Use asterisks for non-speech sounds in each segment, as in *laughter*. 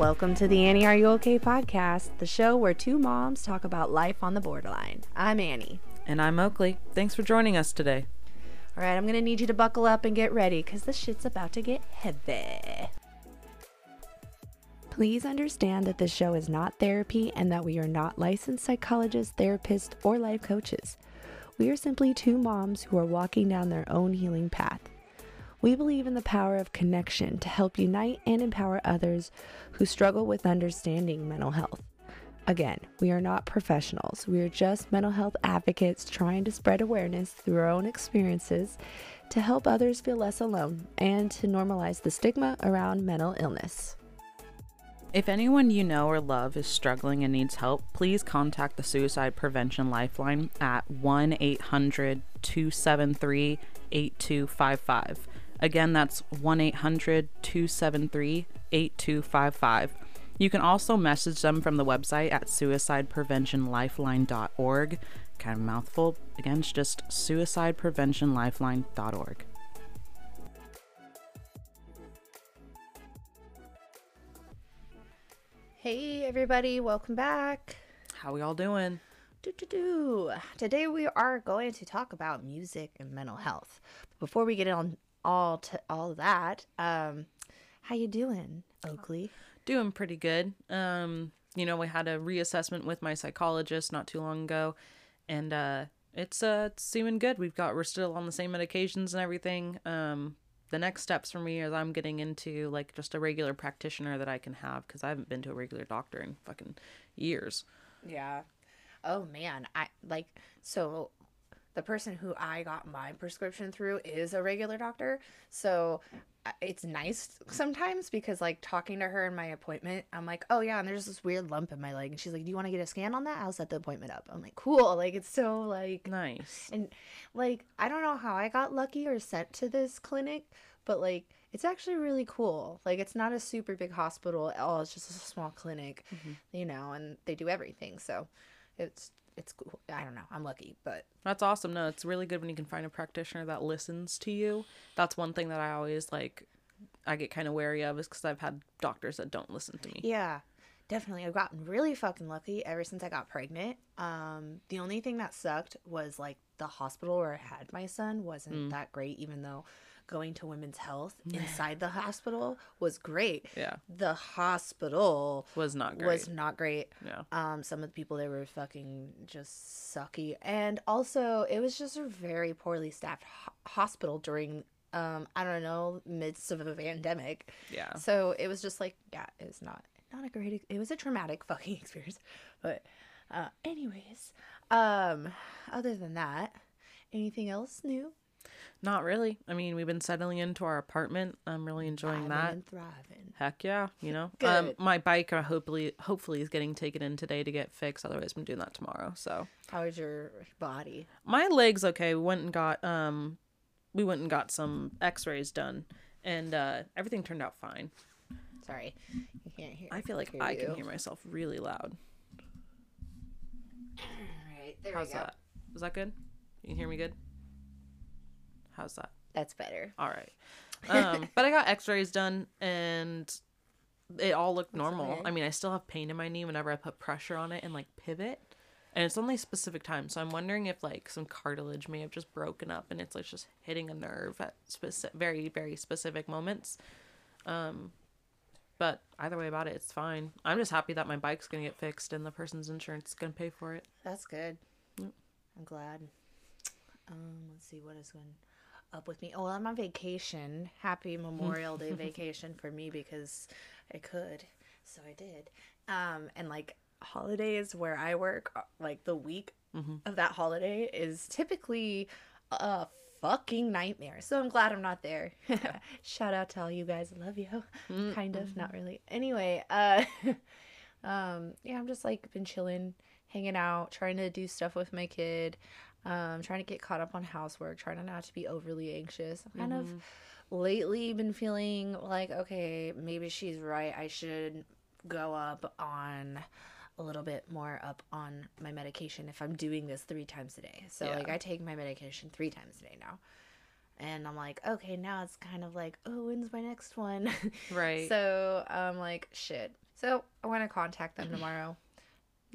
Welcome to the Annie Are You Okay podcast, the show where two moms talk about life on the borderline. I'm Annie. And I'm Oakley. Thanks for joining us today. All right, I'm going to need you to buckle up and get ready because this shit's about to get heavy. Please understand that this show is not therapy and that we are not licensed psychologists, therapists, or life coaches. We are simply two moms who are walking down their own healing path. We believe in the power of connection to help unite and empower others who struggle with understanding mental health. Again, we are not professionals. We are just mental health advocates trying to spread awareness through our own experiences to help others feel less alone and to normalize the stigma around mental illness. If anyone you know or love is struggling and needs help, please contact the Suicide Prevention Lifeline at 1 800 273 8255. Again, that's 1 800 273 8255. You can also message them from the website at suicidepreventionlifeline.org. Kind of mouthful. Again, it's just suicidepreventionlifeline.org. Hey, everybody, welcome back. How we all doing? Do, do, do. Today we are going to talk about music and mental health. But before we get on all to all that, um, how you doing, Oakley? Doing pretty good. Um, you know, we had a reassessment with my psychologist not too long ago, and uh, it's uh, it's seeming good. We've got we're still on the same medications and everything. Um, the next steps for me is I'm getting into like just a regular practitioner that I can have because I haven't been to a regular doctor in fucking years. Yeah. Oh man, I like so the person who I got my prescription through is a regular doctor. So uh, it's nice sometimes because like talking to her in my appointment, I'm like, "Oh yeah, and there's this weird lump in my leg." And she's like, "Do you want to get a scan on that? I'll set the appointment up." I'm like, "Cool." Like it's so like Nice. and like I don't know how I got lucky or sent to this clinic, but like it's actually really cool. Like it's not a super big hospital at all. It's just a small clinic, you know, and they do everything. So it's it's cool. I don't know. I'm lucky, but That's awesome. No, it's really good when you can find a practitioner that listens to you. That's one thing that I always like. I get kind of wary of is because I've had doctors that don't listen to me. yeah, definitely. I've gotten really fucking lucky ever since I got pregnant. Um, the only thing that sucked was like the hospital where I had my son wasn't that great, even though going to women's health inside the hospital was great. Yeah, The hospital was not great. was not great. yeah, Um, some of the people there were fucking just sucky, and also it was just a very poorly staffed ho- hospital during um I don't know midst of a pandemic. yeah. So it was just like yeah, it was not not a great. It was a traumatic *laughs* fucking experience, but uh, anyways, um, other than that, anything else new? Not really. I mean, we've been settling into our apartment. I'm really enjoying Thriving that. and thriving. Heck yeah, you know. *laughs* Um, my bike, uh, hopefully, hopefully, is getting taken in today to get fixed. Otherwise, I'm doing that tomorrow. So How is your body? my legs okay. We went and got um, we went and got some X-rays done, and uh, everything turned out fine. Sorry, you can't hear. I feel like I you. can hear myself really loud. *clears throat* All right, there How's we go. that? Is that good? You can hear me good? How's that? That's better. All right. *laughs* Um, but I got X-rays done, and it all looked normal. okay. I mean, I still have pain in my knee whenever I put pressure on it and like pivot, and it's only specific times. So I'm wondering if like some cartilage may have just broken up, and it's like just hitting a nerve at specific, very very specific moments. Um, but either way about it, it's fine. I'm just happy that my bike's gonna get fixed, and the person's insurance is gonna pay for it. That's good. I'm glad. Um, let's see what is going up with me. Oh, I'm on vacation. Happy *laughs* Memorial Day vacation for me because I could, so I did. Um, and like holidays where I work, uh, like the week of that holiday is typically a fucking nightmare. So I'm glad I'm not there. *laughs* Shout out to all you guys. Love you. kind of, not really. Anyway, uh *laughs* um yeah, I'm just like been chilling, hanging out, trying to do stuff with my kid. Um trying to get caught up on housework, trying not to be overly anxious. I'm kind of lately been feeling like okay, maybe she's right. I should go up on a little bit more up on my medication if I'm doing this three times a day. So Yeah. like I take my medication three times a day now. And I'm like, okay, now it's kind of like, oh, when's my next one? *laughs* Right. So I'm like, shit. So I want to contact them tomorrow.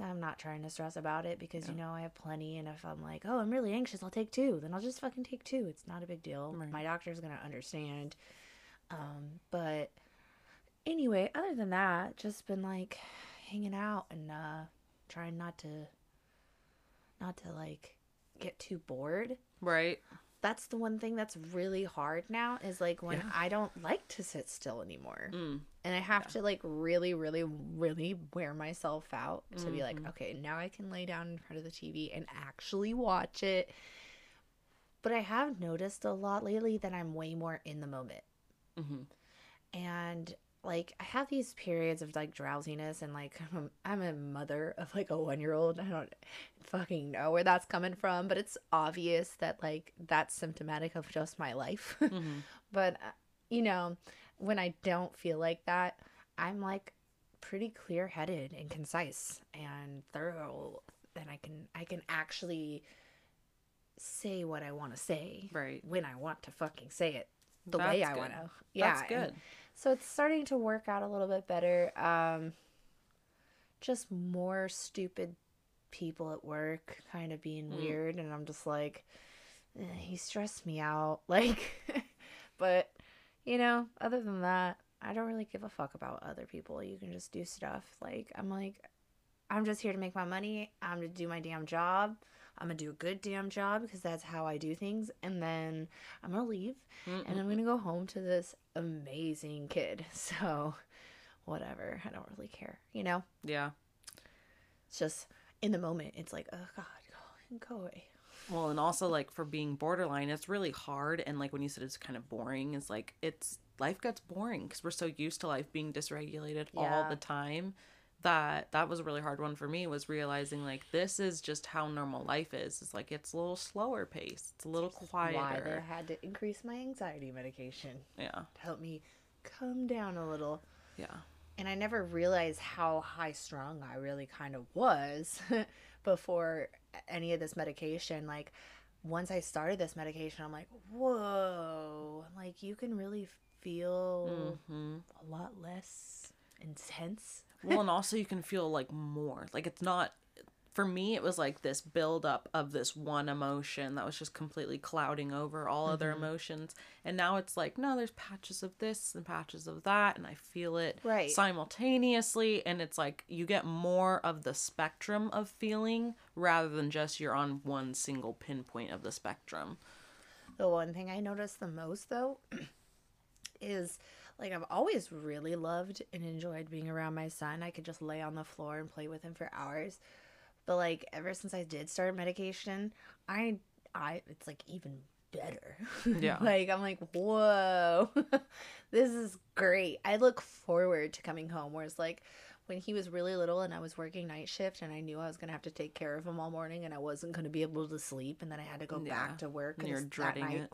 I'm not trying to stress about it because, you know, I have plenty. And if I'm like, oh, I'm really anxious, I'll take two, then I'll just fucking take two. It's not a big deal. Right. My doctor's going to understand. Um, but anyway, other than that, just been like hanging out and uh, trying not to, not to like get too bored right. that's the one thing that's really hard now is like when Yeah. I don't like to sit still anymore. Mm. And I have to like really, really, really wear myself out to be like, okay, now I can lay down in front of the TV and actually watch it. But I have noticed a lot lately that I'm way more in the moment. hmm And like I have these periods of like drowsiness and like *laughs* I'm a, I'm a mother of like a one year old. I don't fucking know where that's coming from, but it's obvious that like that's symptomatic of just my life. *laughs* hmm but uh, you know, when I don't feel like that, I'm like pretty clear headed and concise and thorough, and I can I can actually say what I want to say Right. when I want to fucking say it the way I want to. Yeah, That's good. so it's starting to work out a little bit better. Um, just more stupid people at work kind of being Mm. weird, and I'm just like, eh, he stressed me out. *laughs* Like, but you know, other than that, I don't really give a fuck about other people. You can just do stuff. Like, I'm like, I'm just here to make my money. I'm to do my damn job. I'm gonna do a good damn job because that's how I do things, and then I'm gonna leave Mm-mm. and I'm gonna go home to this amazing kid. *laughs* So, whatever. I don't really care. You know, Yeah. it's just in the moment. It's like, oh God, go go away. Well, and also like for being borderline, it's really hard. And like when you said it's kind of boring, it's like it's life gets boring because we're so used to life being dysregulated all the time. That that was a really hard one for me was realizing like this is just how normal life is. It's like it's a little slower pace It's a little quieter. Why they had to increase my anxiety medication Yeah. to help me come down a little. Yeah. And I never realized how high strung I really kind of was *laughs* before any of this medication. Like, once I started this medication, I'm like, whoa. Like, you can really feel hmm a lot less intense. well and *laughs* also you can feel like more like it's not for me it was like this build up of this one emotion that was just completely clouding over all other Mm-hmm. emotions and now it's like no there's patches of this and patches of that and i feel it Right. simultaneously and it's like you get more of the spectrum of feeling rather than just you're on one single pinpoint of the spectrum The one thing I noticed the most though *clears throat* is like I've always really loved and enjoyed being around my son. I could just lay on the floor and play with him for hours. But like ever since I did start medication, I I it's like even better. Yeah. *laughs* like I'm like, whoa. *laughs* this is great. I look forward to coming home. Whereas like when he was really little and I was working night shift and I knew I was gonna have to take care of him all morning and I wasn't gonna be able to sleep and then I had to go Yeah. back to work and and you're dreading night it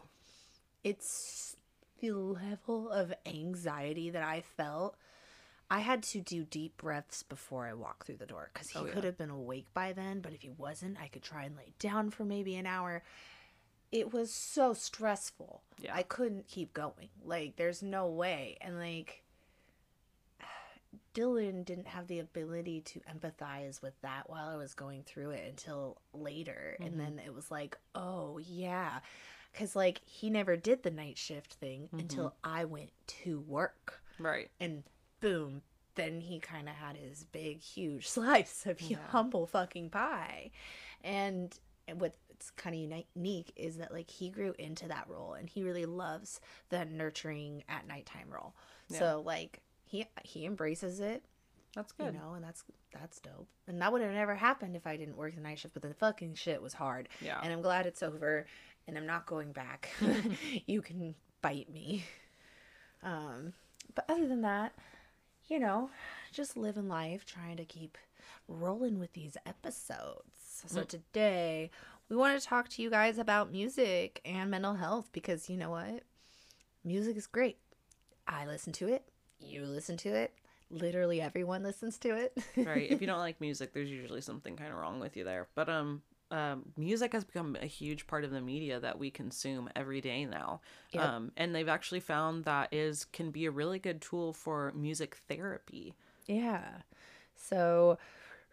it's the level of anxiety that I felt. I had to do deep breaths before I walked through the door because he Oh, yeah. could have been awake by then, but if he wasn't, I could try and lay down for maybe an hour. It was so stressful. Yeah. I couldn't keep going. Like, there's no way. And, like, *sighs* Dylan didn't have the ability to empathize with that while I was going through it until later. Mhm. And then it was like, oh, yeah. Because, like, he never did the night shift thing until I went to work. right And boom, then he kind of had his big, huge *laughs* slice of Yeah. humble fucking pie. And what's kind of unique is that, like, he grew into that role and he really loves the nurturing at nighttime role. So, like, he he embraces it that's good. you know, and that's that's dope. And that would have never happened if I didn't work the night shift. But the fucking shit was hard, yeah and I'm glad it's over, and I'm not going back. *laughs* *laughs* you can bite me. Um, but other than that, you know, just living life, trying to keep rolling with these episodes. So today we want to talk to you guys about music and mental health because you know what, music is great. I listen to it. You listen to it. Literally everyone listens to it. right if you *laughs* don't like music there's usually something kind of wrong with you there but um um, music has become a huge part of the media that we consume every day now. Yep. Um, and they've actually found that is can be a really good tool for music therapy. Yeah. So,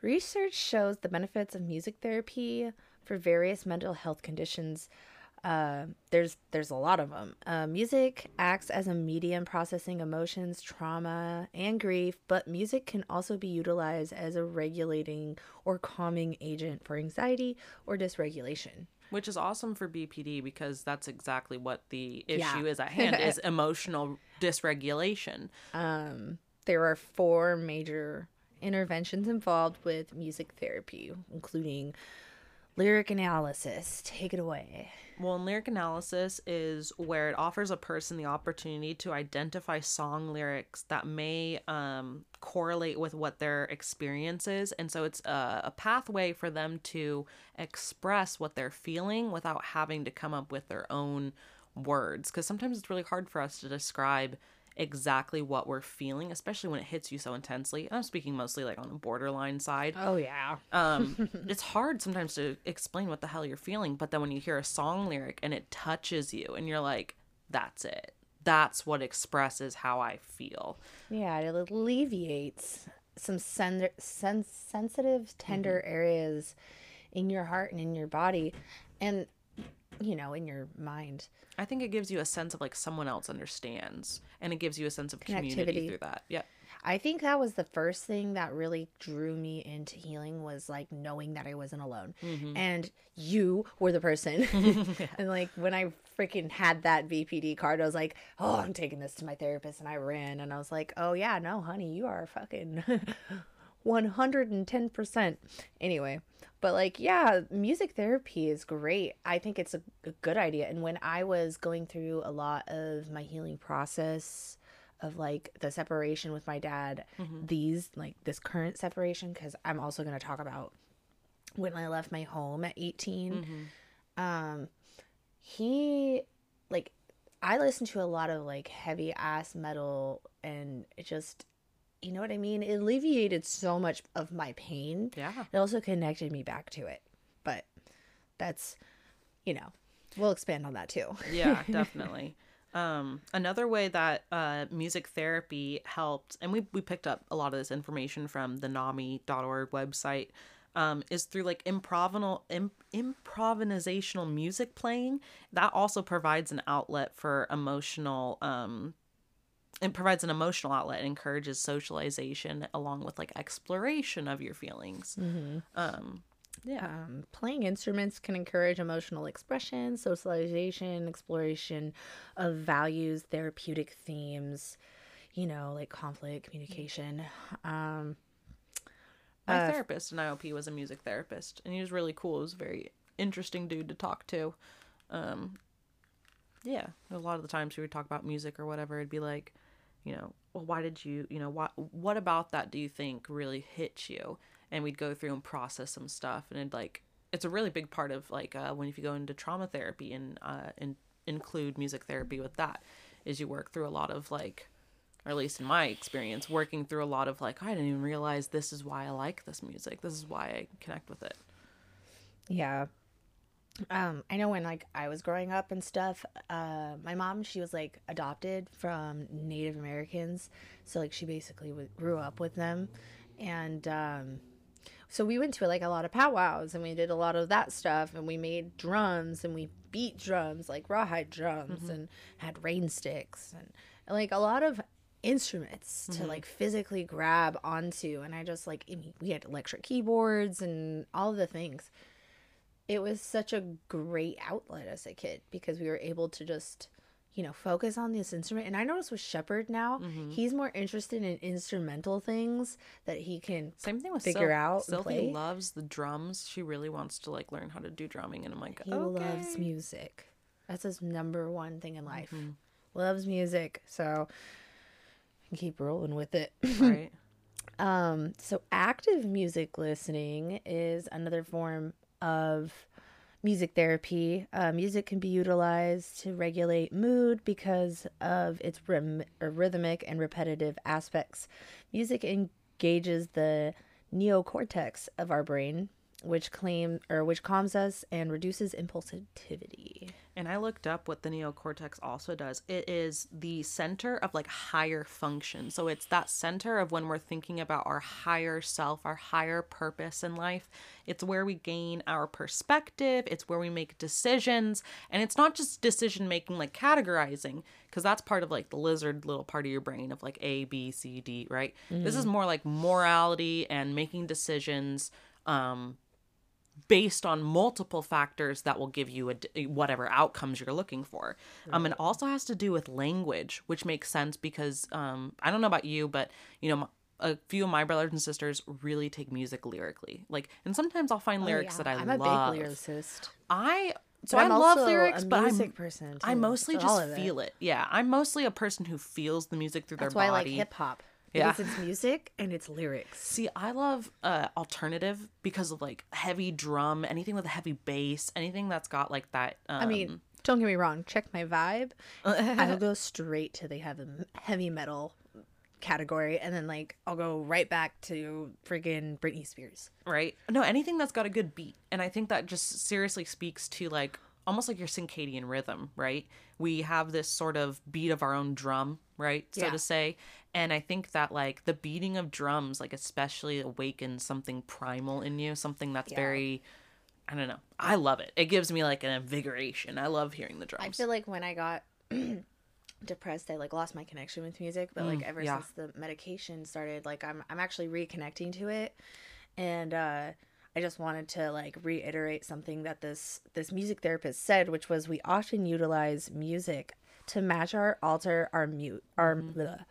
research shows the benefits of music therapy for various mental health conditions. Uh, there's there's a lot of them. Uh, music acts as a medium processing emotions, trauma, and grief, but music can also be utilized as a regulating or calming agent for anxiety or dysregulation. Which is awesome for BPD because that's exactly what the issue Yeah. is at *laughs* hand is emotional dysregulation. Um, there are four major interventions involved with music therapy, including lyric analysis. Take it away. Well, and lyric analysis is where it offers a person the opportunity to identify song lyrics that may um, correlate with what their experience is. And so it's a, a pathway for them to express what they're feeling without having to come up with their own words. Because sometimes it's really hard for us to describe exactly what we're feeling, especially when it hits you so intensely. I'm speaking mostly like on the borderline side. Oh yeah. um *laughs* it's hard sometimes to explain what the hell you're feeling but then when you hear a song lyric and it touches you and you're like that's it. That's what expresses how i feel. Yeah, it alleviates some sen- sen- sensitive, tender areas in your heart and in your body, and you know, in your mind. i think it gives you a sense of like someone else understands and it gives you a sense of community through that yeah I think that was the first thing that really drew me into healing was like knowing that I wasn't alone. Mm-hmm. And you were the person. *laughs* *laughs* and like when I freaking had that BPD card, I was like, oh, I'm taking this to my therapist. And I ran and I was like, oh, yeah, no, honey, you are fucking 110%. Anyway, but like, yeah, music therapy is great. I think it's a, a good idea. And when I was going through a lot of my healing process, of like the separation with my dad, these like this current separation, because I'm also going to talk about when I left my home at 18. Um, he like I listened to a lot of like heavy ass metal, and it just, you know what I mean. It alleviated so much of my pain. yeah It also connected me back to it, but that's, you know, we'll expand on that too. yeah *laughs* definitely um another way that uh music therapy helped and we we picked up a lot of this information from the nami.org website um is through like improvisational imp, improvisational music playing that also provides an outlet for emotional um it provides an emotional outlet and encourages socialization along with like exploration of your feelings um yeah Um, playing instruments can encourage emotional expression, socialization, exploration of values, therapeutic themes, you know, like conflict, communication. Um, My Uh, therapist in IOP was a music therapist, and he was really cool. He was a very interesting dude to talk to. Um, yeah, a lot of the times we would talk about music or whatever. It'd be like, you know, well, why did you, you know, what what about that do you think really hit you? And we'd go through and process some stuff, and it like it's a really big part of like uh, when if you go into trauma therapy and uh, and include music therapy with that, is you work through a lot of like or at least in my experience, working through a lot of like, I didn't even realize this is why I like this music. This is why I connect with it. Yeah. Um, I know when like I was growing up and stuff, uh, my mom she was like adopted from Native Americans, so like she basically w- grew up with them, and um, so we went to like a lot of powwows and we did a lot of that stuff, and we made drums and we beat drums like rawhide drums and had rain sticks and, and like a lot of instruments to like physically grab onto, and I just like we had electric keyboards and all the things it was such a great outlet as a kid because we were able to just you know focus on this instrument and i notice with shepard now he's more interested in instrumental things that he can Same thing with Figure Sylph. out Sylvie loves the drums. She really wants to like learn how to do drumming, and I'm like, he okay. loves music that's his number one thing in life loves music so keep rolling with it *laughs* right? Um, so active music listening is another form of music therapy. Uh, music can be utilized to regulate mood because of its rhythm, rhythmic and repetitive aspects. Music engages the neocortex of our brain, which claim or which calms us and reduces impulsivity. And I looked up what the neocortex also does. It is the center of like higher function. So it's that center of when we're thinking about our higher self, our higher purpose in life. It's where we gain our perspective, it's where we make decisions. And it's not just decision making, like categorizing, because that's part of like the lizard little part of your brain of like A, B, C, D, right? This is more like morality and making decisions. Um, based on multiple factors that will give you a whatever outcomes you're looking for. Um, and also has to do with language, which makes sense because um, I don't know about you, but you know. m- A few of my brothers and sisters really take music lyrically, like, and sometimes I'll find lyrics that I Oh, I'm a love. big lyricist. I so But I I'm love lyrics, a but music I'm, person. I mostly just of feel it. Yeah, I'm mostly a person who feels the music through That's their why body. I like hip hop. Yeah. Because it's music and it's lyrics. See, I love uh, alternative because of like heavy drum, anything with a heavy bass, anything that's got like that. Um, I mean, don't get me wrong. Check my vibe. *laughs* I'll go straight to the heavy heavy metal category, and then like I'll go right back to friggin' Britney Spears. right? No, anything that's got a good beat, and I think that just seriously speaks to like almost like your circadian rhythm, right? We have this sort of beat of our own drum, right, so Yeah. to say, and I think that like the beating of drums, like especially awakens something primal in you, something that's very. I don't know. I love it. It gives me like an invigoration. I love hearing the drums. I feel like when I got *clears throat* depressed, I like lost my connection with music, but like ever Mm, yeah. since the medication started, like I'm I'm actually reconnecting to it, and uh, I just wanted to like reiterate something that this this music therapist said, which was we often utilize music to match our alter our mute our. Mm-hmm.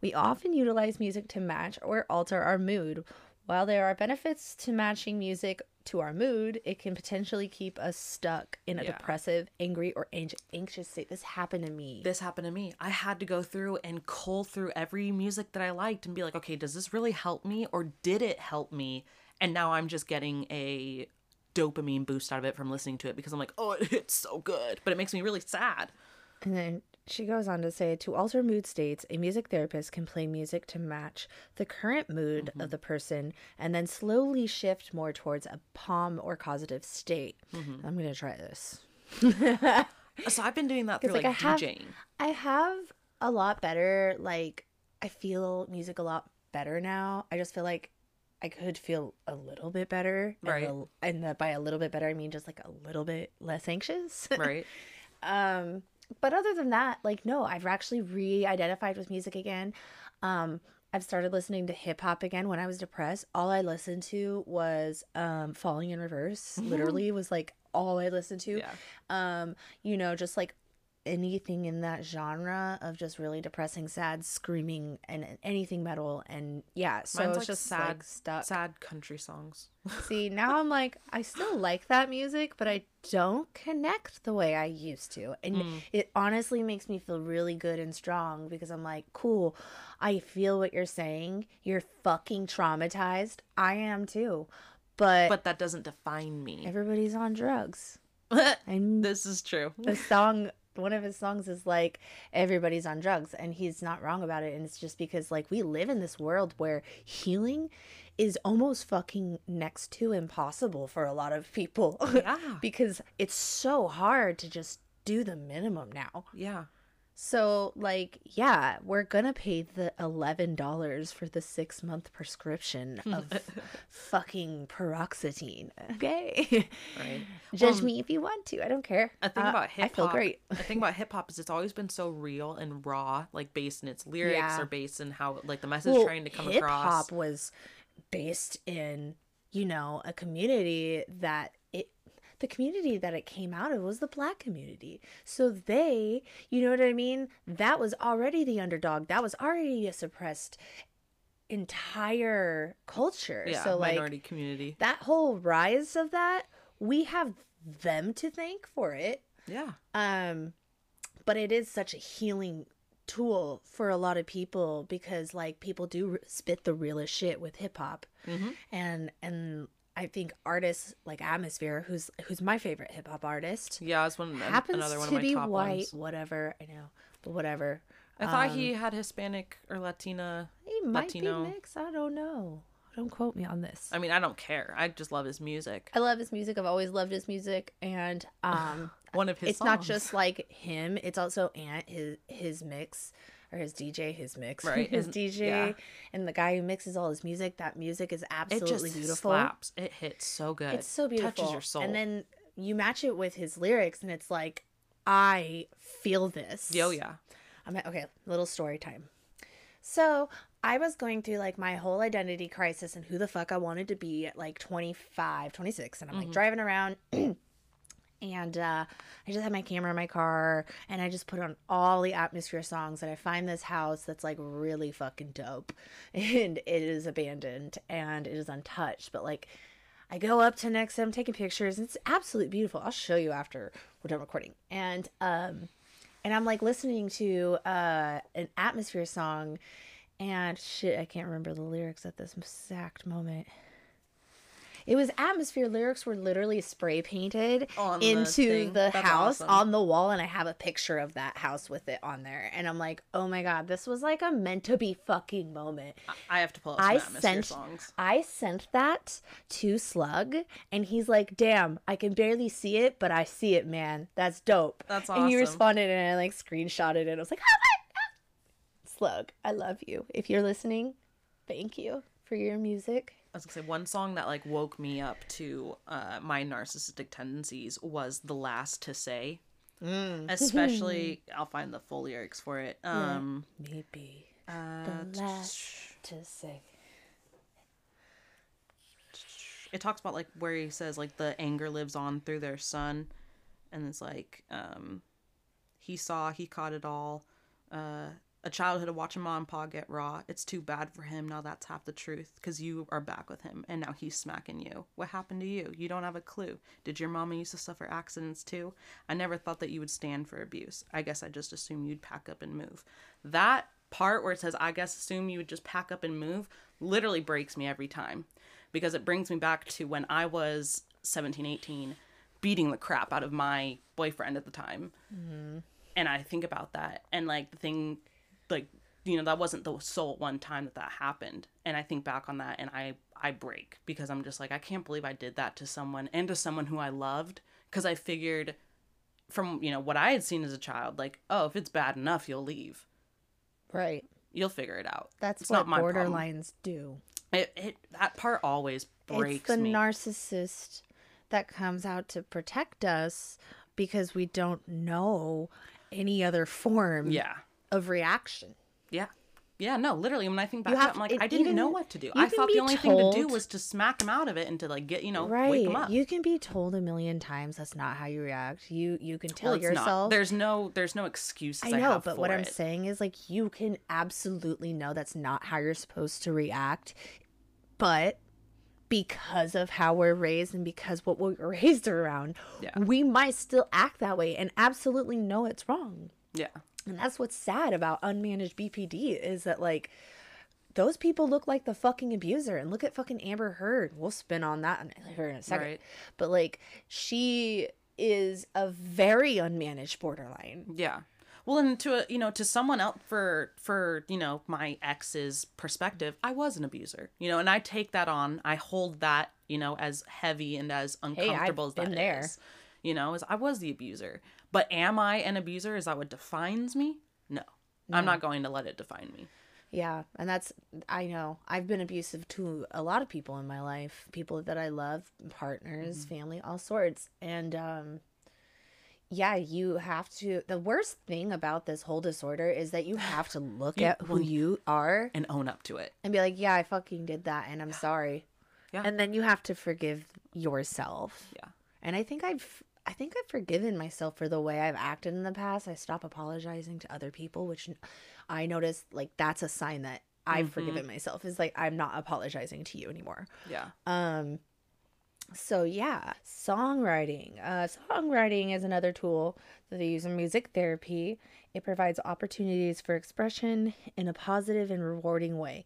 We often utilize music to match or alter our mood. While there are benefits to matching music to our mood, it can potentially keep us stuck in a Yeah. depressive, angry, or ang- anxious state. This happened to me. this happened to me. I had to go through and cull through every music that I liked and be like, okay, does this really help me or did it help me? And now I'm just getting a dopamine boost out of it from listening to it because I'm like, oh, *laughs* it's so good. But it makes me really sad. And then she goes on to say to alter mood states, a music therapist can play music to match the current mood Mm-hmm. of the person and then slowly shift more towards a calm or positive state. Mm-hmm. I'm going to try this. So I've been doing that *laughs* through like, like, I have- I have a lot better, like, I feel music a lot better now. I just feel like I could feel a little bit better. and Right. a- And, that by a little bit better, I mean just like a little bit less anxious. Right. *laughs* um but other than that like no i've actually re-identified with music again. Um i've started listening to hip-hop again when i was depressed. All i listened to was um falling in reverse. Literally was like all i listened to. Yeah. um you know just like anything in that genre of just really depressing sad screaming and anything metal and yeah so Mine's it's like just sad, like stuck sad country songs. *laughs* See, now I'm like, I still like that music, but I don't connect the way I used to. And Mm. it honestly makes me feel really good and strong because I'm like, cool, I feel what you're saying. You're fucking traumatized. I am too. But, But that doesn't define me. everybody's on drugs. *laughs* And this is true. the song one of his songs is like everybody's on drugs and he's not wrong about it and it's just because like we live in this world where healing is almost fucking next to impossible for a lot of people *laughs* Yeah. because it's so hard to just do the minimum now Yeah. So like yeah we're gonna pay the $11 for the six month prescription *laughs* of fucking paroxetine okay Right. *laughs* judge Well, me if you want to i don't care A thing Uh, about hip hop. i feel great The thing about *laughs* hip hop is it's always been so real and raw, like based in its lyrics Yeah. or based in how like the message well, trying to come hip across. hop was based in you know a community that the community that it came out of was the black community so they you know what i mean that was already the underdog that was already a suppressed entire culture Yeah, so like minority community. that whole rise of that we have them to thank for it Yeah. um but it is such a healing tool for a lot of people because like people do spit the realest shit with hip hop Mhm. and and I think artists like Atmosphere who's who's my favorite hip hop artist Yeah, it's one happens another one to of my be top white ones. whatever I know but whatever I thought Um, he had Hispanic or Latina. he might Latino. be mixed I don't know don't quote me on this. I mean, I don't care. I just love his music. I love his music. I've always loved his music, and um, *laughs* One of his it's not just like him. It's also Ant his his mix or his DJ, his mix, *laughs* Right, His and- DJ yeah. and the guy who mixes all his music. That music is It absolutely just beautiful. slaps. It hits so good. It's so beautiful. Touches your soul. And then you match it with his lyrics, and it's like I feel this. oh yeah. I'm at, okay, little story time. So I was going through like my whole identity crisis and who the fuck I wanted to be at like 25, 26. And I'm like mm-hmm. driving around *clears throat* and uh, I just had my camera in my car and I just put on all the atmosphere songs. And I find this house that's like really fucking dope. *laughs* And it is abandoned and it is untouched. But like, I go up to next I'm taking pictures. And it's absolutely beautiful. I'll show you after we're done recording. And um, and I'm like listening to uh, an atmosphere song, and shit, I can't remember the lyrics at this exact moment. It was atmosphere lyrics were literally spray painted On into thing. the, house awesome. on the wall, and I have a picture of that house with it on there. And I'm like, oh my god, this was like a meant to be fucking moment. I have to pull up some I atmosphere sent songs. I sent that to Slug, and he's like, "Damn, I can barely see it, but I see it, man. That's dope." That's awesome. And he responded, and I like screenshotted it. I was like, "Oh my god, Slug, I love you. If you're listening, thank you for your music." I was gonna say one song that like woke me up to uh, my narcissistic tendencies was "The Last to Say." Mm. Especially, *laughs* I'll find the full lyrics for it. Um, Maybe uh, the last to say. it talks about like where he says like the anger lives on through their son and it's like um he saw he caught it all uh a childhood of watching mom and pa get raw it's too bad for him now that's half the truth because you are back with him and now he's smacking you. What happened to you? You don't have a clue. Did your mama used to suffer accidents too? I never thought that you would stand for abuse. I guess i just assumed you'd pack up and move. That part where it says i guess assume you would just pack up and move literally breaks me every time because it brings me back to when I was 17, 18, beating the crap out of my boyfriend at the time. Mm-hmm. And I think about that. And like the thing, like, you know, that wasn't the sole one time that that happened. And I think back on that and I, I break because I'm just like, I can't believe I did that to someone and to someone who I loved. Because I figured from, you know, what I had seen as a child, like, oh, if it's bad enough, you'll leave. Right. You'll figure it out. That's It's what not borderlines do. It, it, that part always breaks it's the me. narcissist that comes out to protect us because we don't know any other form yeah. Of reaction. Yeah. Yeah, no, literally when I think back to it, I'm like, to- I didn't even- know what to do. I thought the only thing to do was to smack him out of it and to like get, you know, wake him up. you can be told a million times that's not how you react you you can tell well, it's not. yourself There's no there's no excuses i I, know have but what i'm saying is like you can absolutely know that's not how you're supposed to react but because of how we're raised and because what we're *laughs* raised around Yeah. we might still act that way and absolutely know it's wrong Yeah. And that's what's sad about unmanaged BPD is that like those people look like the fucking abuser and look at fucking Amber Heard. We'll spin on that in, here in a second. Right. But like she is a very unmanaged borderline. Yeah. Well, and to a, you know, to someone else for for you know my ex's perspective, I was an abuser, you know, and I take that on. I hold that, you know, as heavy and as uncomfortable as that been there. is. You know, as I was the abuser. But am I an abuser? Is that what defines me? No, I'm not going to let it define me. Yeah, and that's I know. I've been abusive to a lot of people in my life, people that I love, partners, family, all sorts. And um yeah, you have to the worst thing about this whole disorder is that you have to *sighs* look You- at who you are And own up to it. and be like, "Yeah, I fucking did that and I'm sorry." Yeah. And then you have to forgive yourself. Yeah. And I think I've I think I've forgiven myself for the way I've acted in the past. I stop apologizing to other people, which I noticed like that's a sign that I've Mhm. forgiven myself. Is like I'm not apologizing to you anymore. Yeah. Um so yeah, songwriting. Uh songwriting is another tool that they use in music therapy. It provides opportunities for expression in a positive and rewarding way.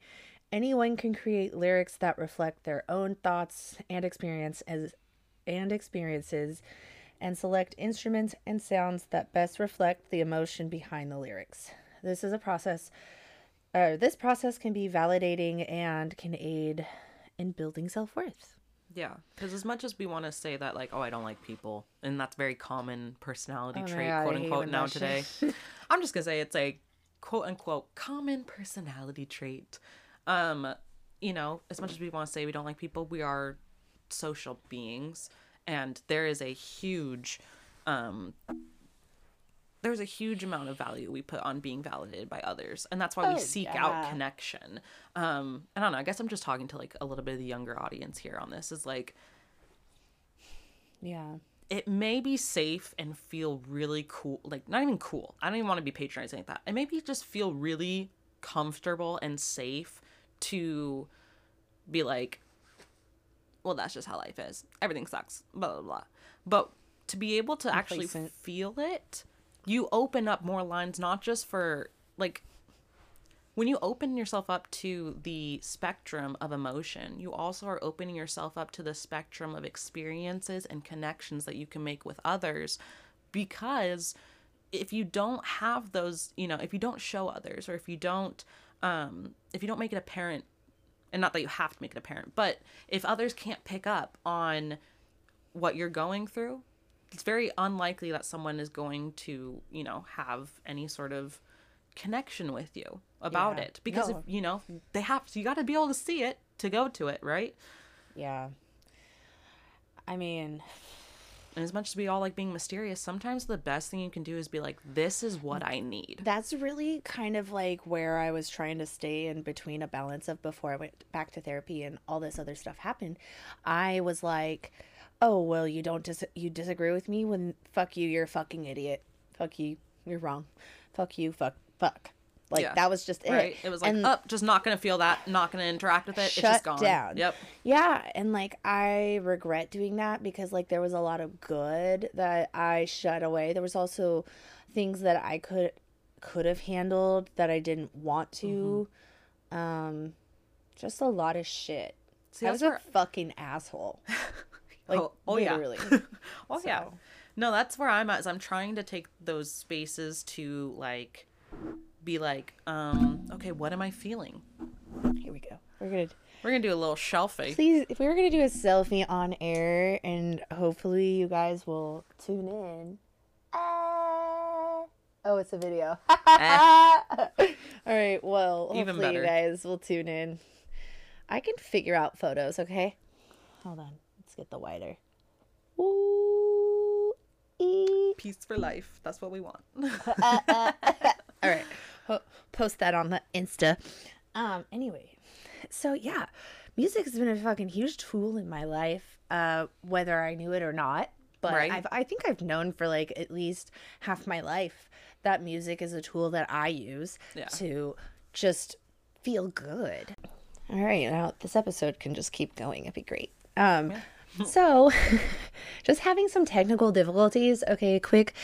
Anyone can create lyrics that reflect their own thoughts and experience as and experiences and select instruments and sounds that best reflect the emotion behind the lyrics. This is a process uh, this process can be validating and can aid in building self worth. Yeah, because as much as we want to say that, like, oh, I don't like people, and that's very common personality Oh trait, God, quote unquote, now today. *laughs* I'm just gonna say it's a quote unquote common personality trait. Um, you know, as much as we want to say we don't like people, we are social beings, and there is a huge, um, there's a huge amount of value we put on being validated by others, and that's why we Oh, seek yeah. out connection. Um, I don't know. I guess I'm just talking to like a little bit of the younger audience here on this. Is like Yeah. it may be safe and feel really cool like not even cool i don't even want to be patronizing like that it may be just feel really comfortable and safe to be like well that's just how life is everything sucks blah blah blah but to be able to actually feel it you open up more lines not just for like when you open yourself up to the spectrum of emotion, you also are opening yourself up to the spectrum of experiences and connections that you can make with others. Because if you don't have those, you know, if you don't show others or if you don't, um, if you don't make it apparent, and not that you have to make it apparent, but if others can't pick up on what you're going through, it's very unlikely that someone is going to, you know, have any sort of connection with you about Yeah. it because No. if you know they have to you got to be able to see it to go to it right Yeah. I mean, and as much as we all like being mysterious sometimes the best thing you can do is be like this is what i need that's really kind of like where I was trying to stay in between a balance of before I went back to therapy and all this other stuff happened. I was like, "Oh, well, you don't dis- you disagree with me when fuck you, you're a fucking idiot. Fuck you, you're wrong. Fuck you, fuck fuck." Like Yeah. that was just it. right it was like And- up just not gonna feel that not gonna interact with it it's shut just gone down. yep Yeah, and like I regret doing that because like there was a lot of good that I shut away. There was also things that I could could have handled that I didn't want to. Um just a lot of shit. See, I was where- a fucking asshole. *laughs* Like oh, oh yeah literally. *laughs* oh yeah no that's where i'm at is i'm trying to take those spaces to like be like um okay what am i feeling Here we go. We're gonna we're gonna do a little shelfie please if we were gonna do a selfie on air and hopefully you guys will tune in. Ah. Oh, it's a video. *laughs* All right. Well, Eh. Even hopefully you guys will tune in. I can figure out photos. Okay. Hold on. Let's get the wider. Peace for life that's what we want *laughs* *laughs* All right. Ho- post that on the Insta. Um. Anyway, so yeah, music has been a fucking huge tool in my life, uh, whether I knew it or not. But Right. I've, I think I've known for like at least half my life that music is a tool that I use Yeah. to just feel good. All right, now this episode can just keep going. It'd be great. Um, so, *laughs* just having some technical difficulties. Okay, quick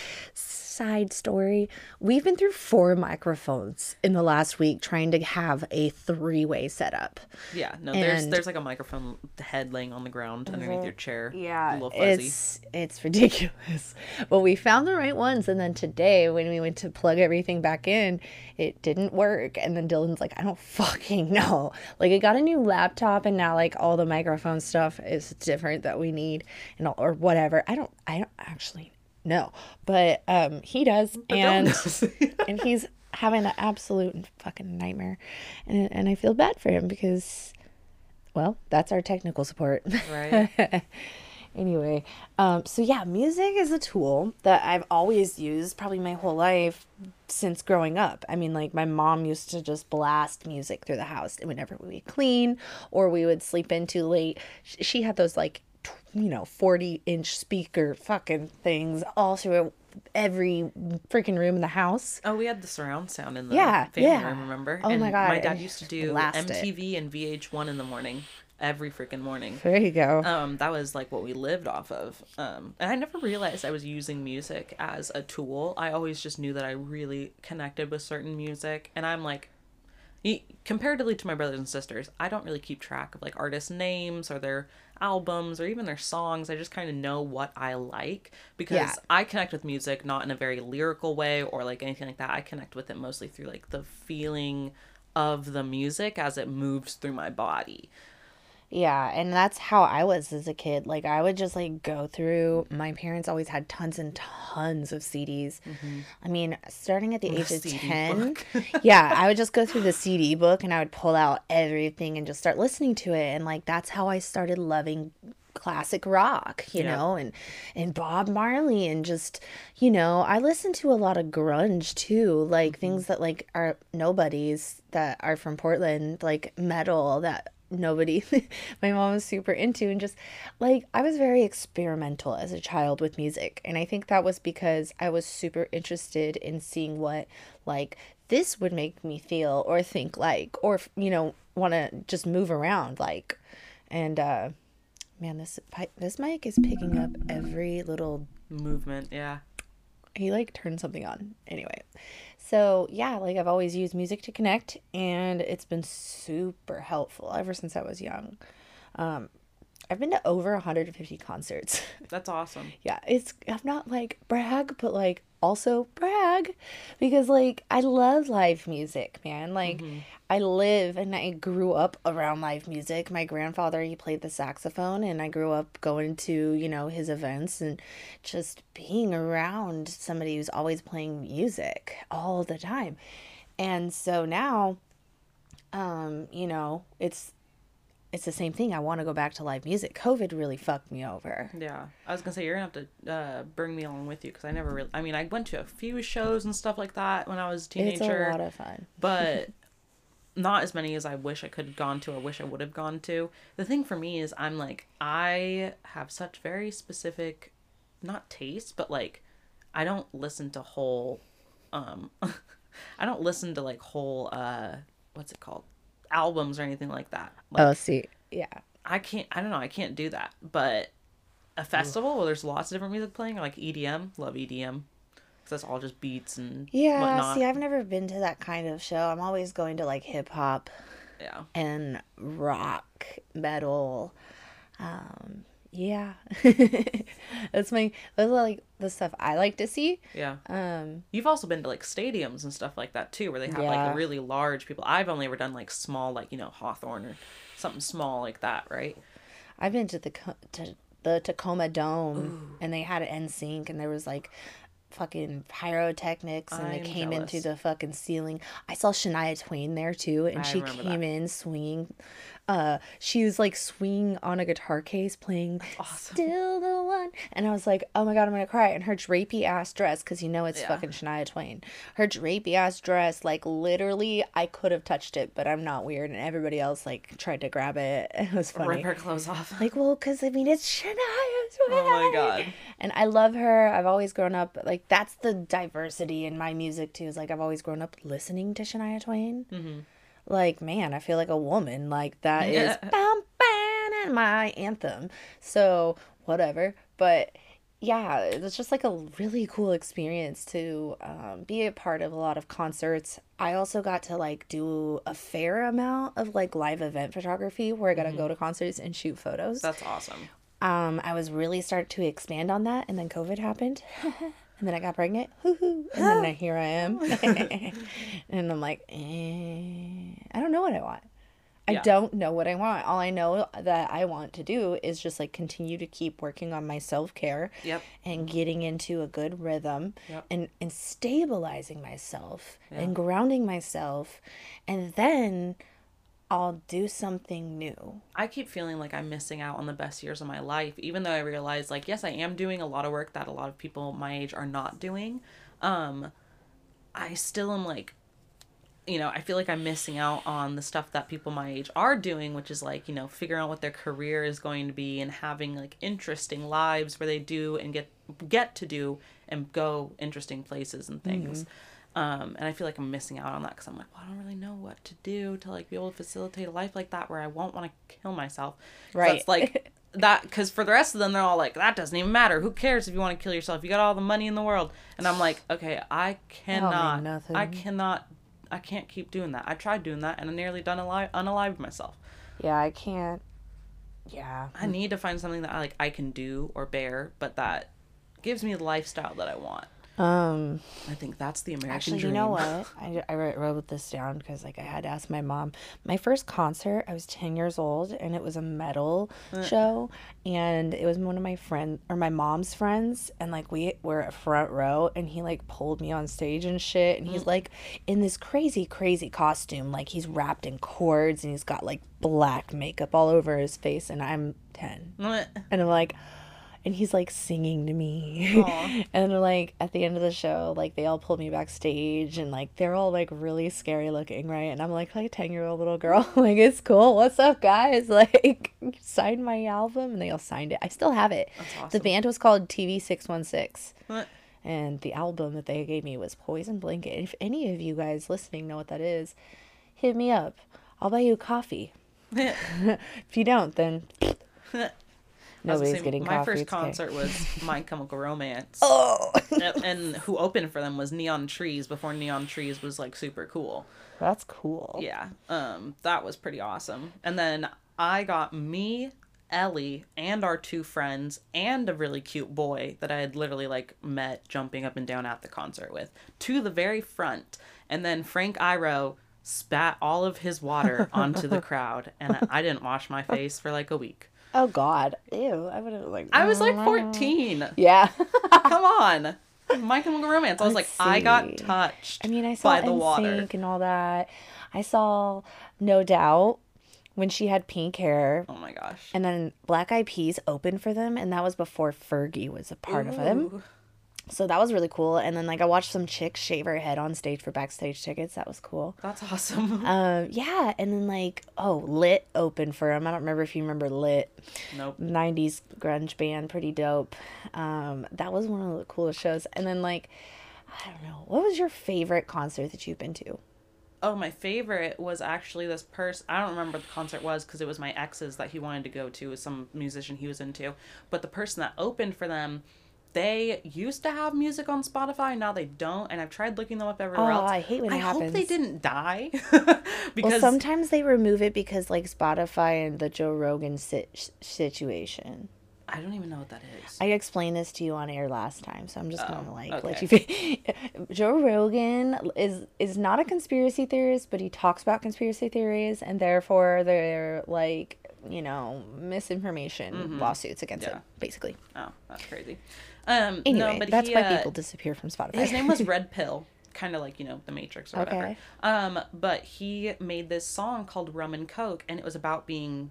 side story. We've been through four microphones in the last week trying to have a three way setup. Yeah, no, there's And- there's like a microphone head laying on the ground underneath your chair. Yeah, a little fuzzy. it's it's ridiculous. *laughs* But we found the right ones, and then today when we went to plug everything back in, it didn't work. And then Dylan's like, I don't *laughs* fucking know. Like, I got a new laptop, and now like all the microphone stuff is different that we need, and all, or whatever. I don't I don't actually know, but um he does, and *laughs* and he's having an absolute fucking nightmare, and and I feel bad for him because. Well, that's our technical support. right. *laughs* anyway um so yeah music is a tool that i've always used probably my whole life since growing up i mean like my mom used to just blast music through the house whenever we would clean or we would sleep in too late she had those like you know 40 inch speaker fucking things all through every freaking room in the house Oh, we had the surround sound in the Yeah, family yeah. room, remember? Oh and my God, My dad used to do blast it. MTV and VH1 in the morning, every freaking morning. there you go Um, that was like what we lived off of. Um, and I never realized I was using music as a tool. I always just knew that I really connected with certain music, and I'm like, comparatively to my brothers and sisters, I don't really keep track of like artist names or their albums or even their songs. I just kind of know what I like because Yeah. I connect with music not in a very lyrical way or like anything like that. I connect with it mostly through like the feeling of the music as it moves through my body. Yeah, and that's how I was as a kid. Like I would just like go through. My parents always had tons and tons of CDs. Mm-hmm. I mean, starting at the age of CD ten, *laughs* yeah, I would just go through the CD book and I would pull out everything and just start listening to it. And like that's how I started loving classic rock, you Yeah. know, and and Bob Marley and just, you know, I listened to a lot of grunge too, like mm-hmm. things that like are nobodies that are from Portland, like metal that nobody *laughs* my mom was super into and just like I was very experimental as a child with music and I think that was because I was super interested in seeing what like this would make me feel or think like or you know want to just move around like and uh man this this mic is picking up every little Movement, yeah. He like turned something on. Anyway so yeah like i've always used music to connect and it's been super helpful ever since i was young. Um i've been to over 150 concerts. *laughs* That's awesome. yeah it's i'm not like brag but like also brag because like i love live music man. Like i live and i grew up around live music. My grandfather he played the saxophone and i grew up going to you know his events and just being around somebody who's always playing music all the time. And so now um you know it's it's the same thing. I want to go back to live music. Covid really fucked me over. Yeah, I was gonna say you're gonna have to uh, bring me along with you because I never really. I mean, I went to a few shows and stuff like that when I was a it's a teenager, lot of fun. *laughs* but not as many as I wish I could have gone to or wish I would have gone to. The thing for me is I'm like I have such very specific, not taste, but like I don't listen to whole, um, *laughs* I don't listen to like whole uh, what's it called, albums or anything like that. Like, oh see yeah I can't. I don't know. I can't do that. But a festival where there's lots of different music playing, like EDM, love EDM, because that's all just beats and Yeah, whatnot. see, I've never been to that kind of show. I'm always going to like hip hop yeah, and rock, metal. Um, yeah, *laughs* that's my that's like the stuff I like to see. yeah. Um, You've also been to like stadiums and stuff like that too, where they have Yeah. like really large people. I've only ever done like small, like you know Hawthorne or something small like that, right? I've been to the to the Tacoma Dome, and they had NSYNC and there was like fucking pyrotechnics, and they I'm came into jealous. the fucking ceiling. I saw Shania Twain there too, and I she came that. in swinging. Uh, she was like swinging on a guitar case, playing awesome. "Still the One," and I was like, "Oh my god, I'm gonna cry!" And her drapey ass dress, because you know it's Yeah. fucking Shania Twain. Her drapey ass dress, like literally, I could have touched it, but I'm not weird, and everybody else like tried to grab it. *laughs* It was funny. Rip her clothes off. Like, well, because I mean, it's Shania Twain. Oh my God. And I love her. I've always grown up like that's the diversity in my music too. Is like I've always grown up listening to Shania Twain. Mhm. Like, man, I feel like a woman. Like that is *laughs* bam bam and my anthem. So whatever, but. Yeah, it's just like a really cool experience to um, be a part of a lot of concerts. I also got to like do a fair amount of like live event photography where I got to go to concerts and shoot photos. That's awesome. Um, I was really start to expand on that, and then COVID happened, *laughs* and then I got pregnant. Hoo-hoo. And then I- here I am, *laughs* *laughs* and I'm like, eh, I don't know what I want. I Yeah. don't know what I want. All I know that I want to do is just like continue to keep working on my self care Yep. and getting into a good rhythm Yep. and and stabilizing myself Yeah. and grounding myself, and then I'll do something new. I keep feeling like I'm missing out on the best years of my life, even though I realize, like, yes, I am doing a lot of work that a lot of people my age are not doing. Um, I still am like, you know, I feel like I'm missing out on the stuff that people my age are doing, which is like, you know, figuring out what their career is going to be and having like interesting lives where they do and get get to do and go interesting places and things. Um, and I feel like I'm missing out on that because I'm like, well, I don't really know what to do to like be able to facilitate a life like that where I won't want to kill myself. Right. That's like *laughs* that because for the rest of them, they're all like, that doesn't even matter. Who cares if you want to kill yourself? You got all the money in the world. And I'm like, okay, I cannot. I cannot. I can't keep doing that. I tried doing that and I nearly done alive, unalived myself. Yeah, I can't. Yeah. I need to find something that I like I can do or bear, but that gives me the lifestyle that I want. Um, I think that's the American actually, dream. you know *laughs* what? I, I wrote, wrote this down because like I had to ask my mom. My first concert, I was ten years old, and it was a metal uh. show, and it was one of my friend or my mom's friends, and like we were at front row, and he like pulled me on stage and shit, and he's mm. like in this crazy, crazy costume, like he's wrapped in cords, and he's got like black makeup all over his face, and I'm ten, uh. and I'm like. And he's like singing to me. *laughs* and like at the end of the show, like they all pulled me backstage and like they're all like really scary looking, right? And I'm like like a 10 year old little girl. *laughs* like, it's cool. What's up, guys? *laughs* Like, signed my album and they all signed it. I still have it. The awesome. band was called TV616. And the album that they gave me was Poison Blanket. If any of you guys listening know what that is, hit me up. I'll buy you a coffee. If you don't, then I was gonna nobody's say, getting my coffee. first okay. concert was *laughs* My Chemical Romance. Oh, and, and who opened for them was Neon Trees before Neon Trees was like super cool. that's cool. Yeah. Um that was pretty awesome. And then I got me, Ellie, and our two friends and a really cute boy that I had literally like met jumping up and down at the concert with to the very front. And then Frank Iero spat all of his water *laughs* onto the crowd and I didn't wash my face for like a week. Oh God, ew! I would have like. I was like 14. Yeah. *laughs* Come on. My Chemical Romance. I was like, Let's I got touched I mean, I saw by the water. And all that. I saw No Doubt when she had pink hair, Oh my gosh. and then Black Eyed Peas opened for them, and that was before Fergie was a part of them. So that was really cool. And then like I watched some chick shave her head on stage for backstage tickets. That was cool. That's awesome. Um, *laughs* yeah, and then like oh, Lit opened for him. I don't remember if you remember Lit. nope. 90s grunge band, pretty dope. Um, that was one of the coolest shows. And then like I don't know, what was your favorite concert that you've been to? Oh, my favorite was actually this person. I don't remember what the concert was because it was my ex's that he wanted to go to, was some musician he was into. But the person that opened for them, they used to have music on Spotify. Now they don't, and I've tried looking them up everywhere Oh, else. I hate when I it hope they didn't die, *laughs* Well, because sometimes they remove it because like Spotify and the Joe Rogan sit- situation. I don't even know what that is. I explained this to you on air last time, so I'm just Oh, gonna like okay. let you. *laughs* Joe Rogan is is not a conspiracy theorist, but he talks about conspiracy theories, and therefore they're like you know misinformation lawsuits against Mm-hmm. Yeah. it, basically. oh, that's crazy. Um, Anyway, no, but that's he, why uh, people disappear from Spotify. his name was *laughs* Red Pill, kind of like you know the Matrix or whatever. Okay. Um, but he made this song called Rum and Coke, and it was about being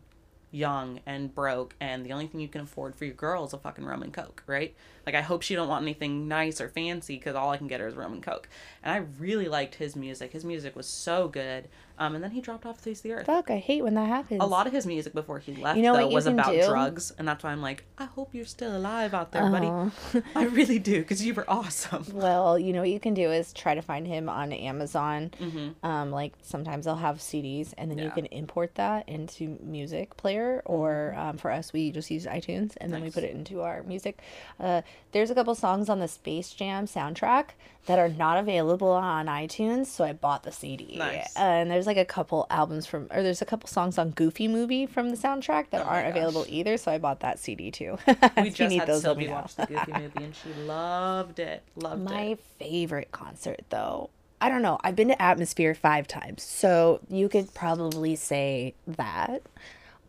young and broke, and the only thing you can afford for your girl is a fucking rum and coke, right? Like I hope she don't want anything nice or fancy because all I can get her is rum and coke. And I really liked his music. His music was so good. Um, and then he dropped off the face of the earth. Fuck, I hate when that happens. A lot of his music before he left You know though was about do? drugs, and that's why I'm like, I hope you're still alive out there, buddy. *laughs* I really do because you were awesome. *laughs* Well, you know what you can do is try to find him on Amazon. Mm-hmm. Um, like sometimes they'll have CDs, and then you can import that into Music Player, or um, for us, we just use iTunes, and then we put it into our music. Uh, there's a couple songs on the Space Jam soundtrack that are not available on iTunes, so I bought the CD. Nice. Uh, and there's like a couple albums from, or there's a couple songs on Goofy Movie from the soundtrack that Oh aren't available either, so I bought that CD too. *laughs* We just need had those, Sylvie watch the Goofy movie, and she loved it. Loved My it. My favorite concert, though, I don't know. I've been to Atmosphere five times, so you could probably say that.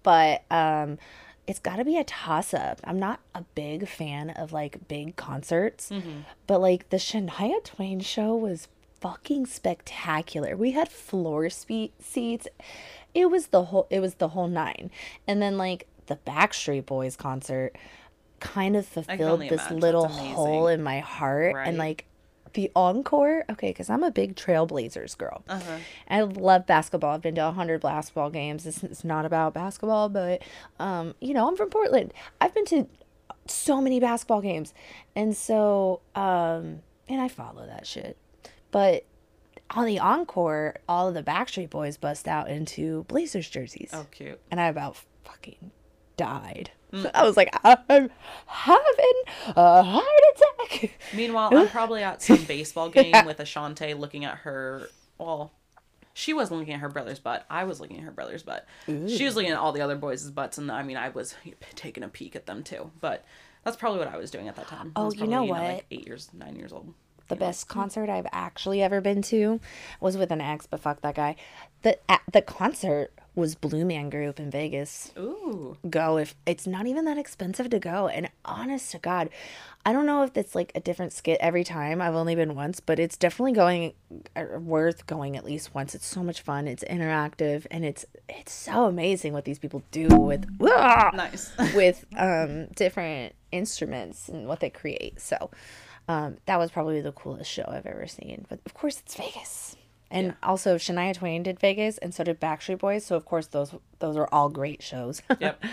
But um, it's got to be a toss up. I'm not a big fan of like big concerts, but like the Shania Twain show was fucking spectacular. We had floor spe- seats. It was the whole. It was the whole nine. And then like the Backstreet Boys concert kind of fulfilled this little hole in my heart Right. and like the encore? Okay because i'm a big trailblazers girl. Uh-huh. i love basketball. I've been to 100 basketball games. This is not about basketball but um you know i'm from portland. I've been to so many basketball games. And so um and i follow that shit. But on the encore all of the backstreet boys bust out into blazers jerseys. Oh, cute. and I about fucking died. Mm. *laughs* I was like, I'm having a heart attack. Meanwhile, I'm probably at some *laughs* baseball game with Ashante looking at her. Well, she wasn't looking at her brother's butt. I was looking at her brother's butt. She was looking at all the other boys' butts, and I mean, I was taking a peek at them too. But that's probably what I was doing at that time. Oh, was you know probably, what? like eight years, nine years old. the best concert I've actually ever been to was with an ex, but fuck that guy. The at the concert was Blue Man Group in Vegas. Ooh. Go if it's not even that expensive to go. And honest to God, I don't know if it's like a different skit every time. I've only been once, but it's definitely going uh, worth going at least once. It's so much fun. It's interactive and it's it's so amazing what these people do with Nice. *laughs* with um different instruments and what they create. So um that was probably the coolest show I've ever seen. But of course it's Vegas. And also Shania Twain did Vegas and so did Backstreet Boys. So of course those those are all great shows. *laughs* Yep.